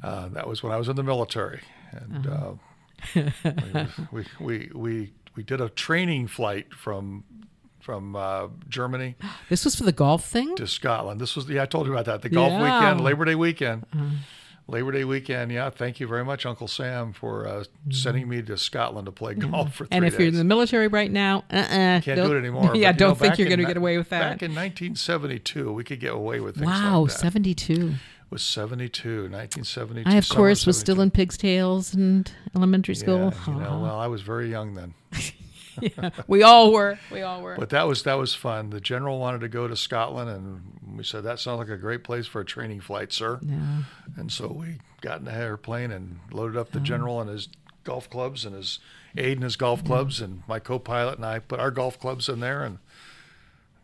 Uh, that was when I was in the military, and Uh-huh. uh, we, we, we we we did a training flight from from uh, Germany This was for the golf thing? to Scotland. This was yeah, I told you about that. The golf Yeah. weekend, Labor Day weekend. Labor Day weekend, yeah. Thank you very much, Uncle Sam, for uh, sending me to Scotland to play golf for three And if days. you're in the military right now, uh-uh. Can't do don't- it anymore. Yeah, but, you know, don't think you're going to get away with that. Back in 1972, we could get away with things wow, like that. 72. Was 72, 1972. I, of course, was still in pig's tails and elementary school. Yeah, you know, well, I was very young then, we all were. We all were. but that was that was fun. The general wanted to go to Scotland, and we said that sounds like a great place for a training flight, sir. yeah. And so we got in the airplane and loaded up the general and his golf clubs and his aide and his golf clubs, and my co-pilot and I put our golf clubs in there, and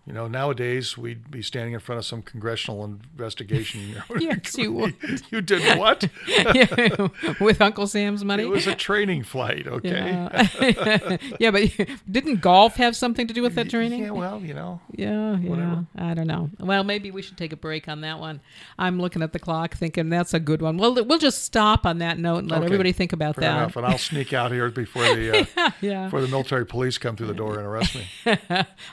you know, nowadays we'd be standing in front of some congressional investigation. Yes, you would. you did what? Yeah, with Uncle Sam's money. It was a training flight, okay? Yeah. yeah, but didn't golf have something to do with that training? Yeah, well, you know, Yeah, yeah. Whatever. I don't know. Well, maybe we should take a break on that one. I'm looking at the clock, thinking that's a good one. Well, we'll just stop on that note and let Okay. everybody think about fair that. enough. And I'll sneak out here before the uh, Yeah. before the military police come through the door and arrest me.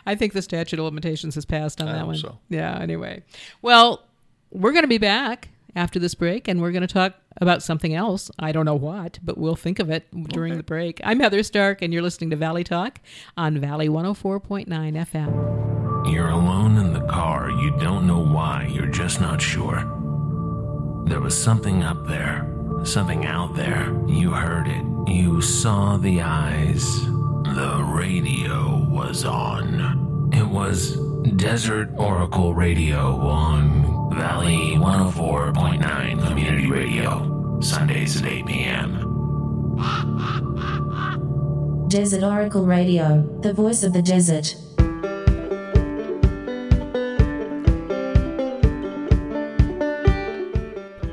I think the statute of limitations has passed on I that hope one. so. Yeah. Anyway, well, we're going to be back after this break, and we're going to talk about something else. I don't know what, but we'll think of it during the break. I'm Heather Stark, and you're listening to Valley Talk on Valley 104.9 FM. You're alone in the car. You don't know why. You're just not sure. There was something up there, something out there. You heard it. You saw the eyes. The radio was on. It was Desert Oracle Radio on Valley 104.9 Community Radio, Sundays at 8 p.m. Desert Oracle Radio, the voice of the desert.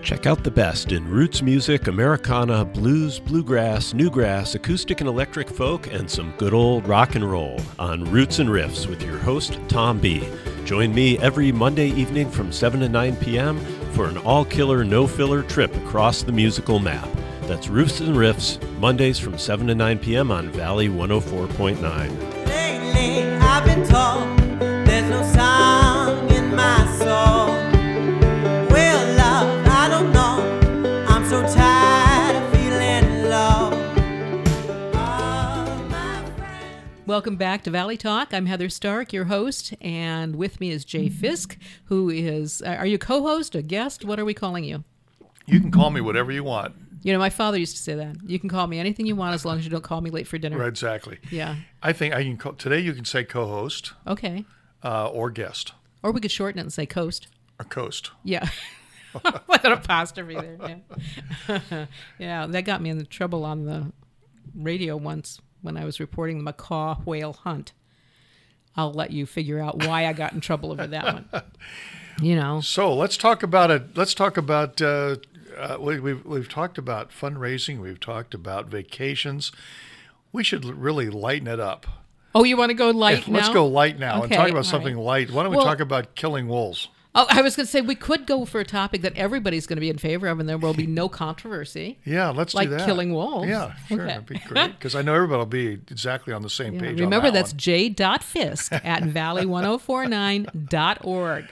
Check out the best in roots music, Americana, blues, bluegrass, newgrass, acoustic and electric folk, and some good old rock and roll on Roots and Riffs with your host, Tom B. Join me every Monday evening from 7 to 9 p.m. for an all killer, no filler trip across the musical map. That's Roots and Riffs, Mondays from 7 to 9 p.m. on Valley 104.9. Lately, Welcome back to Valley Talk. I'm Heather Stark, your host, and with me is Jay Fiske, who is, uh, are you co host, a guest? What are we calling you? You can call me whatever you want. You know, my father used to say that. You can call me anything you want as long as you don't call me late for dinner. Right, exactly. Yeah. I think I can call, today. You can say co-host Okay. uh, or guest Or we could shorten it and say coast. or coast. Yeah. With an apostrophe there. Yeah. yeah, that got me in the trouble on the radio once when I was reporting the Makah whale hunt. I'll let you figure out why I got in trouble over that one. You know, So let's talk about it. Let's talk about. Uh, uh, we, we've we've talked about fundraising. We've talked about vacations. We should really lighten it up. oh, you want to go light Let's go light now and talk about something right. light. Why don't we Well- talk about killing wolves? Oh, I was going to say we could go for a topic that everybody's going to be in favor of, and there will be no controversy. Yeah, let's Like do that. killing wolves? Yeah, sure, Okay. that'd be great because I know everybody will be exactly on the same Yeah, page. Remember, on that that's one. j.fisk at valley1049.org.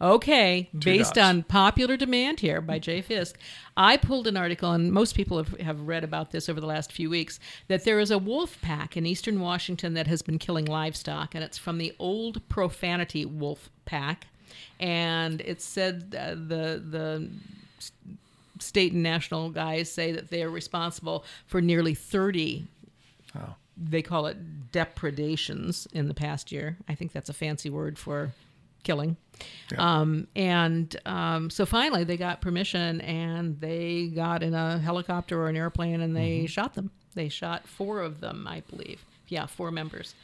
Okay, based dots. on popular demand here by Jay Fiske, I pulled an article, and most people have, have read about this over the last few weeks, that there is a wolf pack in eastern Washington that has been killing livestock, and it's from the old profanity wolf pack. And it said uh, the the state and national guys say that they are responsible for nearly 30 they call it depredations in the past year. I think that's a fancy word for killing. Um, and um, so finally they got permission and they got in a helicopter or an airplane and they shot them. They shot four of them i believe. Yeah four members.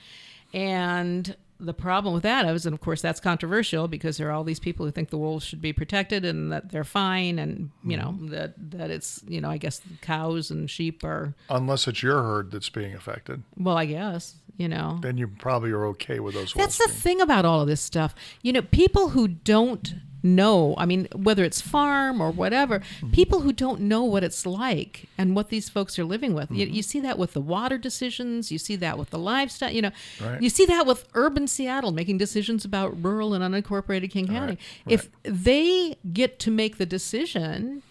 And the problem with that is, and of course that's controversial because there are all these people who think the wolves should be protected and that they're fine, and you know hmm. that that it's you know I guess cows and sheep are Unless it's your herd that's being affected, well I guess you know then you probably are okay with those wolves. that's the being- thing about all of this stuff. You know, people who don't know, I mean, whether it's farm or whatever, Mm-hmm. people who don't know what it's like and what these folks are living with. Mm-hmm. You, you see that with the water decisions, you see that with the livestock, you know, Right. you see that with urban Seattle making decisions about rural and unincorporated King County. If they get to make the decision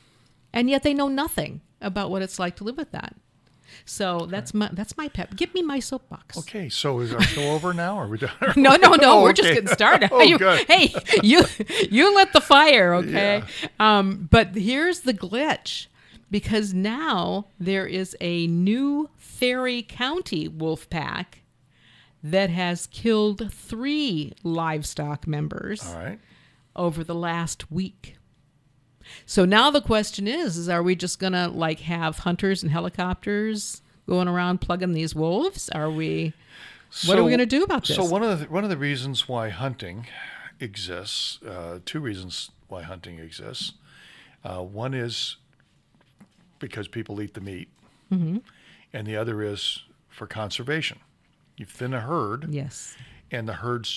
and yet they know nothing about what it's like to live with that. So that's my that's my pet. Give me my soapbox. Okay, so is our show over now? Are we done? No, no, no. Oh, We're just getting started. Oh, You- good. Hey, you you lit the fire, okay? Um, but here's the glitch, because now there is a new Ferry County wolf pack that has killed three livestock members All right. over the last week. So now the question is: Is are we just gonna like have hunters and helicopters going around plugging these wolves? Are we? What are we gonna do about this? So one of the one of the reasons why hunting exists, uh, two reasons why hunting exists. Uh, one is because people eat the meat, Mm-hmm. and the other is for conservation. You thin a herd, Yes. and the herd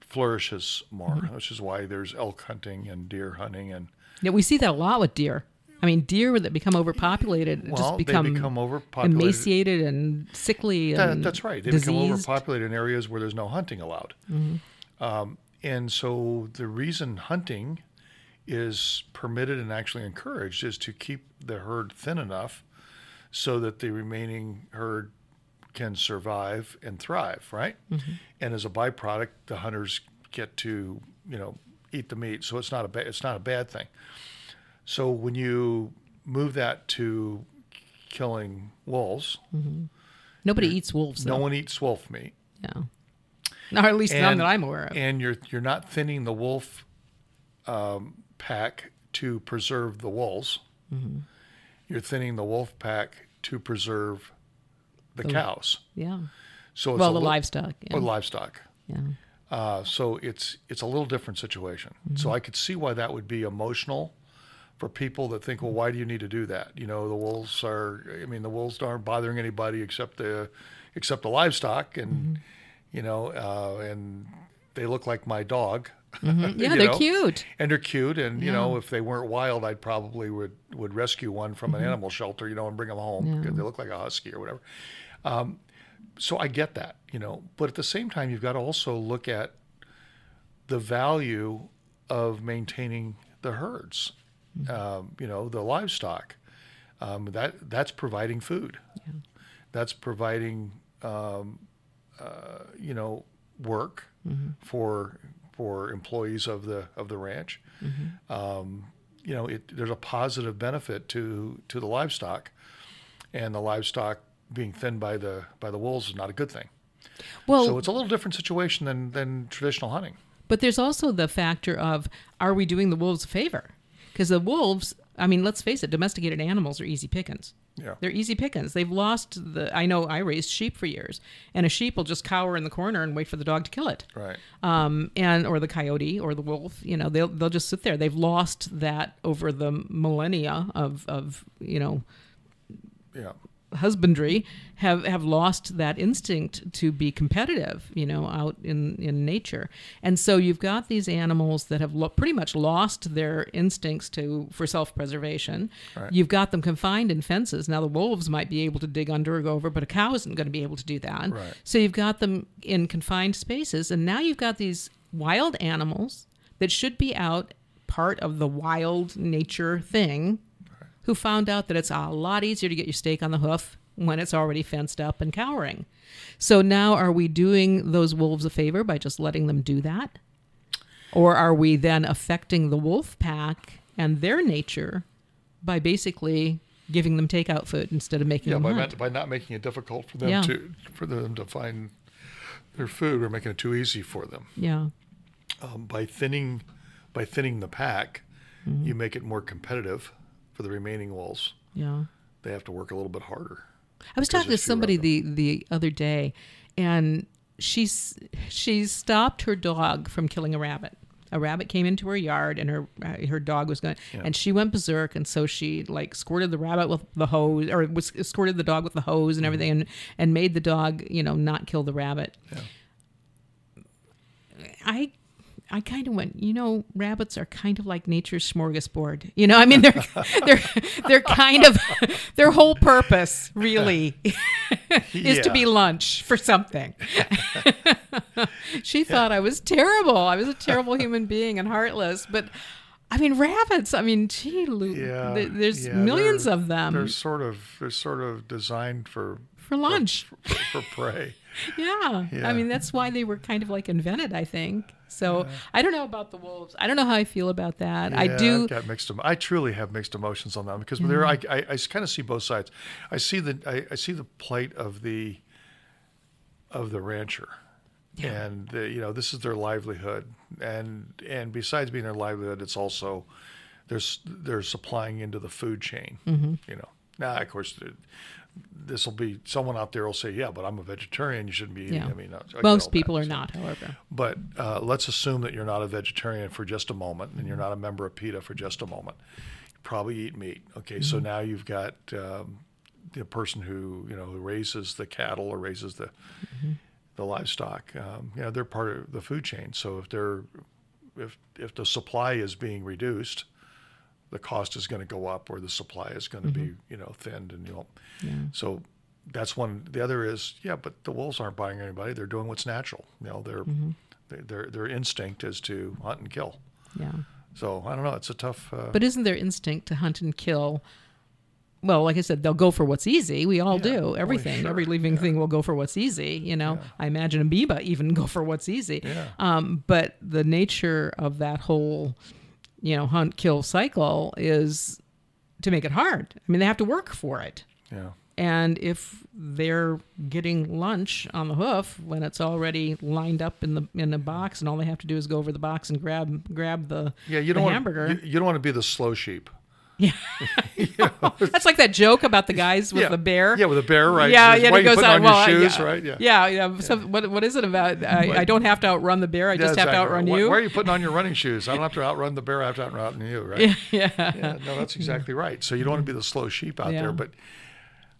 flourishes more, Mm-hmm. which is why there's elk hunting and deer hunting and Yeah, we see that a lot with deer. I mean, deer that become overpopulated well, just become, they become overpopulated. emaciated and sickly. That- that's right. They diseased. become overpopulated in areas where there's no hunting allowed. Um, and so the reason hunting is permitted and actually encouraged is to keep the herd thin enough so that the remaining herd can survive and thrive, right? And as a byproduct, the hunters get to, you know, eat the meat. So it's not a ba- it's not a bad thing. So when you move that to killing wolves, Nobody eats wolves. no though. one eats wolf meat. Yeah. No, at least none that I'm aware of. And you're you're not thinning the wolf um, pack to preserve the wolves. Mm-hmm. You're thinning the wolf pack to preserve the cows. yeah. So it's Well, the li- livestock. Yeah. or livestock. yeah. Uh, so it's it's a little different situation. Mm-hmm. So I could see why that would be emotional for people that think, well, why do you need to do that? You know, the wolves are. I mean, the wolves aren't bothering anybody except the except the livestock, and Mm-hmm. you know, uh, and they look like my dog. Mm-hmm. Yeah, they're know? cute. and they're cute. And you know, if they weren't wild, I'd probably would would rescue one from Mm-hmm. an animal shelter, you know, and bring them home because they look like a husky or whatever. Um, so I get that, you know, but at the same time, you've got to also look at the value of maintaining the herds. Um, you know, the livestock. Um, that that's providing food. That's providing um, uh, you know work for for employees of the of the ranch. Um, you know, it, there's a positive benefit to to the livestock, and the livestock being thinned by the by the wolves is not a good thing. Well, so it's a little different situation than than traditional hunting. But there's also the factor of are we doing the wolves a favor? Because the wolves, I mean, let's face it, domesticated animals are easy pickings. Yeah. They're easy pickings. They've lost the. I know I raised sheep for years, and a sheep will just cower in the corner and wait for the dog to kill it. Right. Um, and or the coyote or the wolf, you know, they'll they'll just sit there. They've lost that over the millennia of of you know Yeah. Husbandry have have lost that instinct to be competitive you know out in in nature and so you've got these animals that have lo- pretty much lost their instincts to for self-preservation Right. you've got them confined in fences now the wolves might be able to dig under or go over but a cow isn't going to be able to do that Right. so you've got them in confined spaces and now you've got these wild animals that should be out part of the wild nature thing who found out that it's a lot easier to get your steak on the hoof when it's already fenced up and cowering. So now are we doing those wolves a favor by just letting them do that? Or are we then affecting the wolf pack and their nature by basically giving them takeout food instead of making Yeah, them by, hunt? by not making it difficult for them Yeah. to for them to find their food, we're making it too easy for them. Yeah. Um, by thinning by thinning the pack, Mm-hmm. you make it more competitive for the remaining walls, Yeah. They have to work a little bit harder. I was talking to there's fewer of somebody the the other day, and she's she stopped her dog from killing a rabbit. A rabbit came into her yard, and her uh, her dog was going, and she went berserk, and so she like squirted the rabbit with the hose, or was squirted the dog with the hose and Mm-hmm. everything, and and made the dog you know not kill the rabbit. I I kind of went, you know, rabbits are kind of like nature's smorgasbord. You know, I mean, they're they're they're kind of their whole purpose really is to be lunch for something. she thought I was terrible. I was a terrible human being and heartless, but. I mean, rabbits. I mean, gee, Yeah, th- there's yeah, millions of them They're sort of they're sort of designed for for lunch. for, for prey. Yeah. Yeah. I mean, that's why they were kind of like invented, I think. So I don't know about the wolves. I don't know how I feel about that. I do. I've got mixed. em- I truly have mixed emotions on that because there, I, I, I kind of see both sides. I see the, I, I see the plight of the, of the rancher, and uh, you know this is their livelihood, and and besides being their livelihood, it's also they're they're supplying into the food chain. Mm-hmm. You know, now of course this will be someone out there will say, yeah, but I'm a vegetarian. You shouldn't be eating. Yeah. I mean, I Most that. people are So- not, however. But uh, let's assume that you're not a vegetarian for just a moment, and you're not a member of PETA for just a moment. You probably eat meat. Okay, so now you've got um, the person who you know who raises the cattle or raises the the livestock. Um, you know, they're part of the food chain. So if they're if if the supply is being reduced, the cost is going to go up, or the supply is going to be you know thinned, and you know. So that's one. The other is yeah, but the wolves aren't buying anybody. They're doing what's natural. You know, their their their their instinct is to hunt and kill. Yeah. So I don't know. It's a tough. Uh, But isn't their instinct to hunt and kill? Well, like I said, they'll go for what's easy. We all Yeah. do. Oh, Everything, sure. every living thing will go for what's easy. You know, I imagine amoeba even go for what's easy. Yeah. Um, but the nature of that whole, you know, hunt kill cycle is to make it hard. I mean, they have to work for it. yeah. And if they're getting lunch on the hoof when it's already lined up in the in the box, and all they have to do is go over the box and grab grab the Yeah, you don't want hamburger. you, you don't want to be the slow sheep. That's like that joke about the guys with Yeah. the bear. Yeah, with the bear, right? Yeah, yeah. "Why and you it goes on. on well, your shoes, yeah, right? Yeah. Yeah, yeah. So what, what is it about? I, I don't have to outrun the bear. I Yeah, just have to outrun Why- you. Why are you putting on your running shoes? I don't have to outrun the bear. I have to outrun you, right? yeah. Yeah, no, that's exactly right. So you don't want to be the slow sheep out Yeah. there, but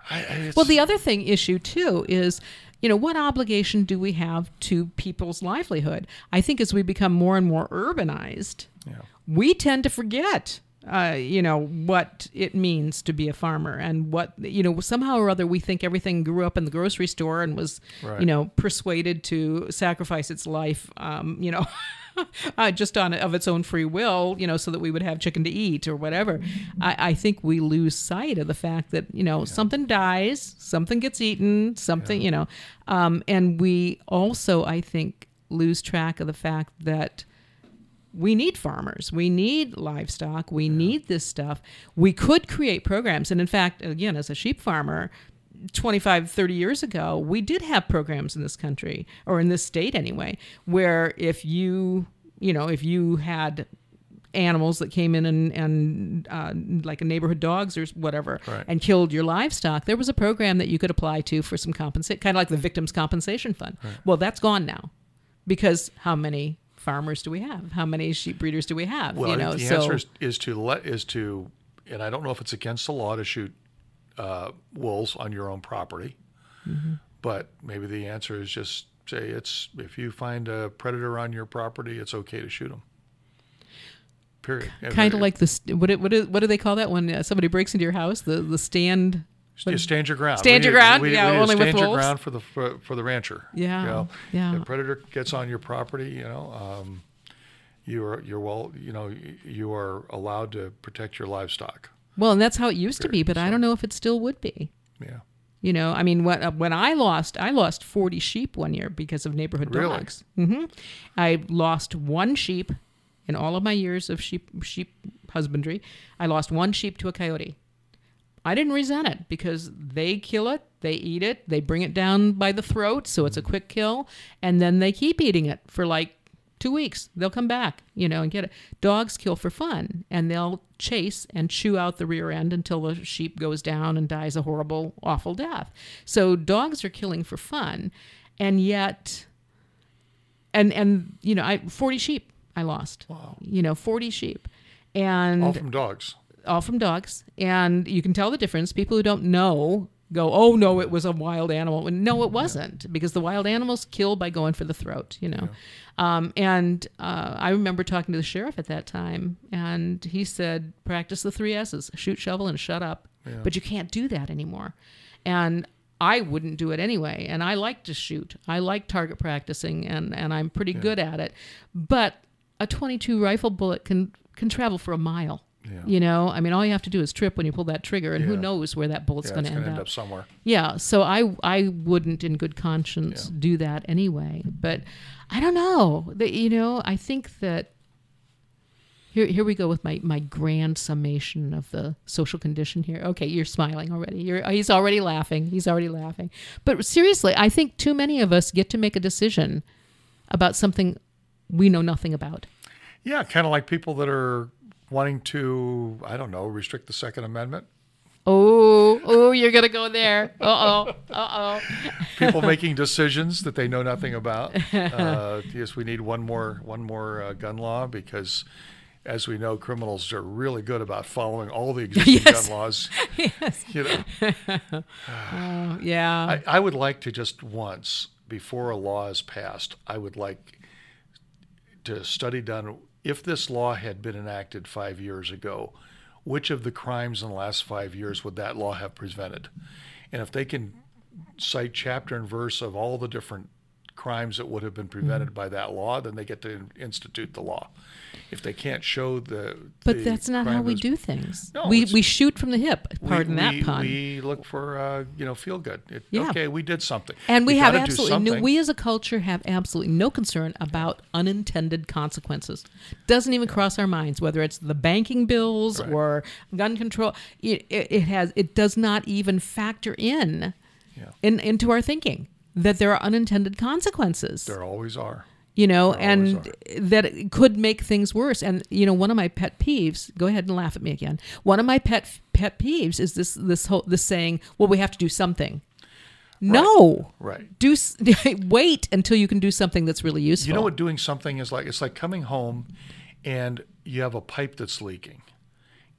I, I, Well, the other thing issue too is, you know, what obligation do we have to people's livelihood? I think as we become more and more urbanized, Yeah. we tend to forget. Uh, you know what it means to be a farmer, and what you know somehow or other we think everything grew up in the grocery store and was, Right. you know, persuaded to sacrifice its life, um, you know, uh, just on of its own free will, you know, so that we would have chicken to eat or whatever. I, I think we lose sight of the fact that you know something dies, something gets eaten, something you know, um, and we also I think lose track of the fact that we need farmers. We need livestock. We need this stuff. We could create programs. And in fact again as a sheep farmer 25 30 years ago we did have programs in this country or in this state anyway where if you you know if you had animals that came in and, and uh, like a neighborhood dogs or whatever Right. and killed your livestock there was a program that you could apply to for some compensate kind of like the victims compensation fund. Well that's gone now. Because how many farmers do we have? How many sheep breeders do we have? Well, you know, the so answer is, is to let is to, and I don't know if it's against the law to shoot uh, wolves on your own property, Mm-hmm. but maybe the answer is just say it's if you find a predator on your property, it's okay to shoot them. Period. kind of like the st- what what, is, what do they call that when uh, somebody breaks into your house? The the stand. You stand your ground. Stand We your need- ground? We, Yeah, we only with stand your wolves? ground for the for, for the rancher. Yeah, You know, yeah. The predator gets on your property. You know, um, you are you're well. You know, you are allowed to protect your livestock. Well, and that's how it used to be, but I don't know if it still would be. Yeah. You know, I mean, when uh, when I lost, I lost forty sheep one year because of neighborhood Really? dogs. hmm I lost one sheep in all of my years of sheep sheep husbandry. I lost one sheep to a coyote. I didn't resent it because they kill it, they eat it, they bring it down by the throat, so it's a quick kill, and then they keep eating it for like two weeks. They'll come back, you know, and get it. Dogs kill for fun, and they'll chase and chew out the rear end until the sheep goes down and dies a horrible, awful death. So dogs are killing for fun, and yet, and and you know, I forty sheep I lost. Wow. You know, forty sheep, and All from dogs. All from dogs and you can tell the difference people who don't know go oh no it was a wild animal And no it wasn't because the wild animals kill by going for the throat you know um, and uh, i remember talking to the sheriff at that time and he said practice the three s's shoot shovel and shut up but you can't do that anymore and I wouldn't do it anyway. And I like to shoot. I like target practicing and, and I'm pretty good at it. But a 22 rifle bullet can, can travel for a mile. Yeah. You know, I mean, all you have to do is trip when you pull that trigger, and who knows where that bullet's Yeah, going it's to going end, to end up. up somewhere. Yeah, so I I wouldn't, in good conscience, do that anyway. But I don't know. That you know, I think that here here we go with my my grand summation of the social condition here. Okay, you're smiling already. You're he's already laughing. He's already laughing. But seriously, I think too many of us get to make a decision about something we know nothing about. Yeah, kind of like people that are wanting to, I don't know, restrict the Second Amendment. Oh, oh, you're gonna go there. Uh oh. Uh oh. People making decisions that they know nothing about. Uh, yes, we need one more one more uh, gun law because, as we know, criminals are really good about following all the existing Yes. gun laws. yes. You know, Oh, yeah. I, I would like to just once before a law is passed, I would like to study done if this law had been enacted five years ago, which of the crimes in the last five years would that law have prevented? And if they can cite chapter and verse of all the different crimes that would have been prevented by that law, then they get to institute the law. If they can't show the, but the that's not how we is- do things. No, we we shoot from the hip. we- Pardon that we, pun. We look for uh, you know feel good. It, Yeah. Okay, we did something, and we, have absolutely no, we as a culture have absolutely no concern about unintended consequences. Doesn't even cross our minds whether it's the banking bills Right. or gun control. It, it, it has it does not even factor in, Yeah. in into our thinking that there are unintended consequences. There always are. you know, There and that it could make things worse. And you know, one of my pet peeves. Go ahead and laugh at me again. One of my pet pet peeves is this this whole this saying. Well, we have to do something. No, Right. do wait until you can do something that's really useful. You know what doing something is like? It's like coming home and you have a pipe that's leaking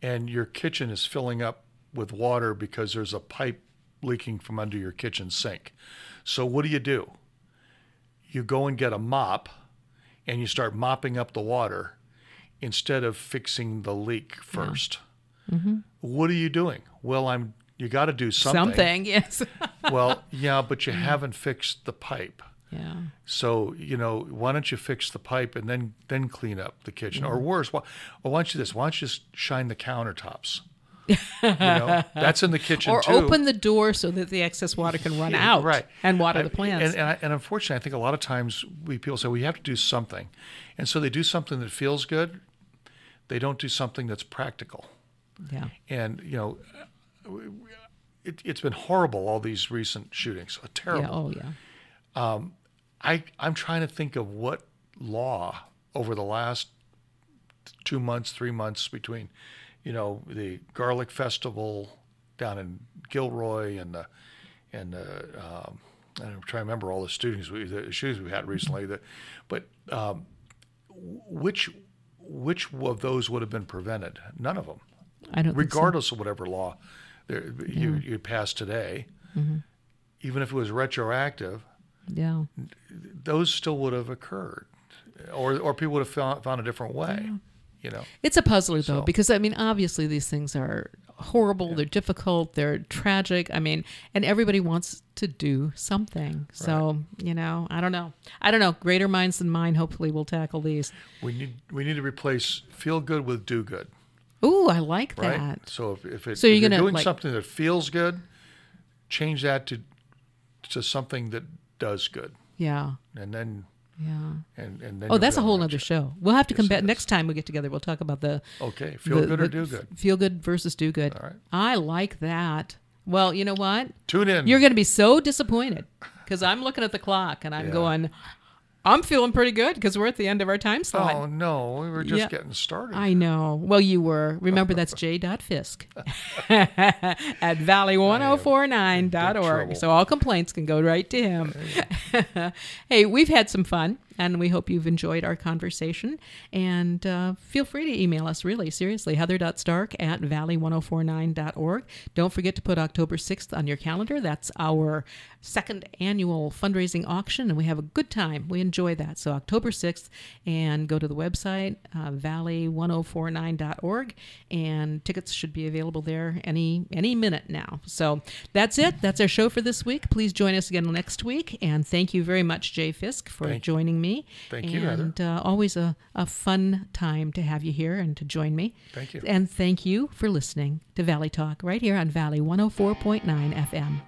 and your kitchen is filling up with water because there's a pipe leaking from under your kitchen sink. So what do you do? You go and get a mop and you start mopping up the water instead of fixing the leak 1st mm-hmm. What are you doing? Well, I'm you got to do something. something. Yes. Well, yeah, but you haven't fixed the pipe. yeah. So you know, why don't you fix the pipe and then then clean up the kitchen, or worse, why, or why don't you this? Why don't you just shine the countertops? You know, that's in the kitchen Or too. open the door so that the excess water can run out. right And water I- the plants. And, and, I, and unfortunately, I think a lot of times we people say we have to do something, and so they do something that feels good. They don't do something that's practical. yeah. And you know, it, it's been horrible. All these recent shootings, uh, terrible. Yeah. Oh yeah. Um, I, I'm trying to think of what law over the last two months, three months between, you know, the garlic festival down in Gilroy and the, and the, um, I'm trying to remember all the shootings we, the shootings we had recently. That, but um, which which of those would have been prevented? None of them, I don't. think so. regardless of whatever law there, you you pass today. Mm-hmm. Even if it was retroactive, Yeah. those still would have occurred, or or people would have found, found a different way. You know, It's a puzzler though, So- because I mean, obviously these things are horrible, they're difficult, they're tragic. I mean, and everybody wants to do something. So you know, I don't know, I don't know. Greater minds than mine. Hopefully, will tackle these. we need we need to replace feel good with do good, Ooh, I like right? that. So if if, it, So you're you're gonna, doing like- something that feels good, change that to to something that does good, Yeah, and then yeah. and and then Oh, that's a whole other show. We'll have to come back next time we get together. We'll talk about the Okay, feel the- good or the do good. Feel good versus do good. All right. I like that. Well, you know what? Tune in. You're going to be so disappointed because I'm looking at the clock and I'm Yeah. going, I'm feeling pretty good because we're at the end of our time slot. Oh no, we were just Yeah. getting started. I know. Well, you were. Remember, that's J. Fisk at valley1049.org. trouble. So all complaints can go right to him. hey, we've had some fun, and we hope you've enjoyed our conversation. And uh, feel free to email us, really, seriously, heather.stark at valley1049.org. Don't forget to put October 6th on your calendar. That's our second annual fundraising auction, and we have a good time. We enjoy that. So, October 6th, and go to the website, uh, valley1049.org, and tickets should be available there any any minute now. So, that's it. That's our show for this week. Please join us again next week, and thank you very much, Jay Fiske, for joining me me. Thank you, and uh, always a, a fun time to have you here and to join me. Thank you. And thank you for listening to Valley Talk right here on Valley 104.9 FM.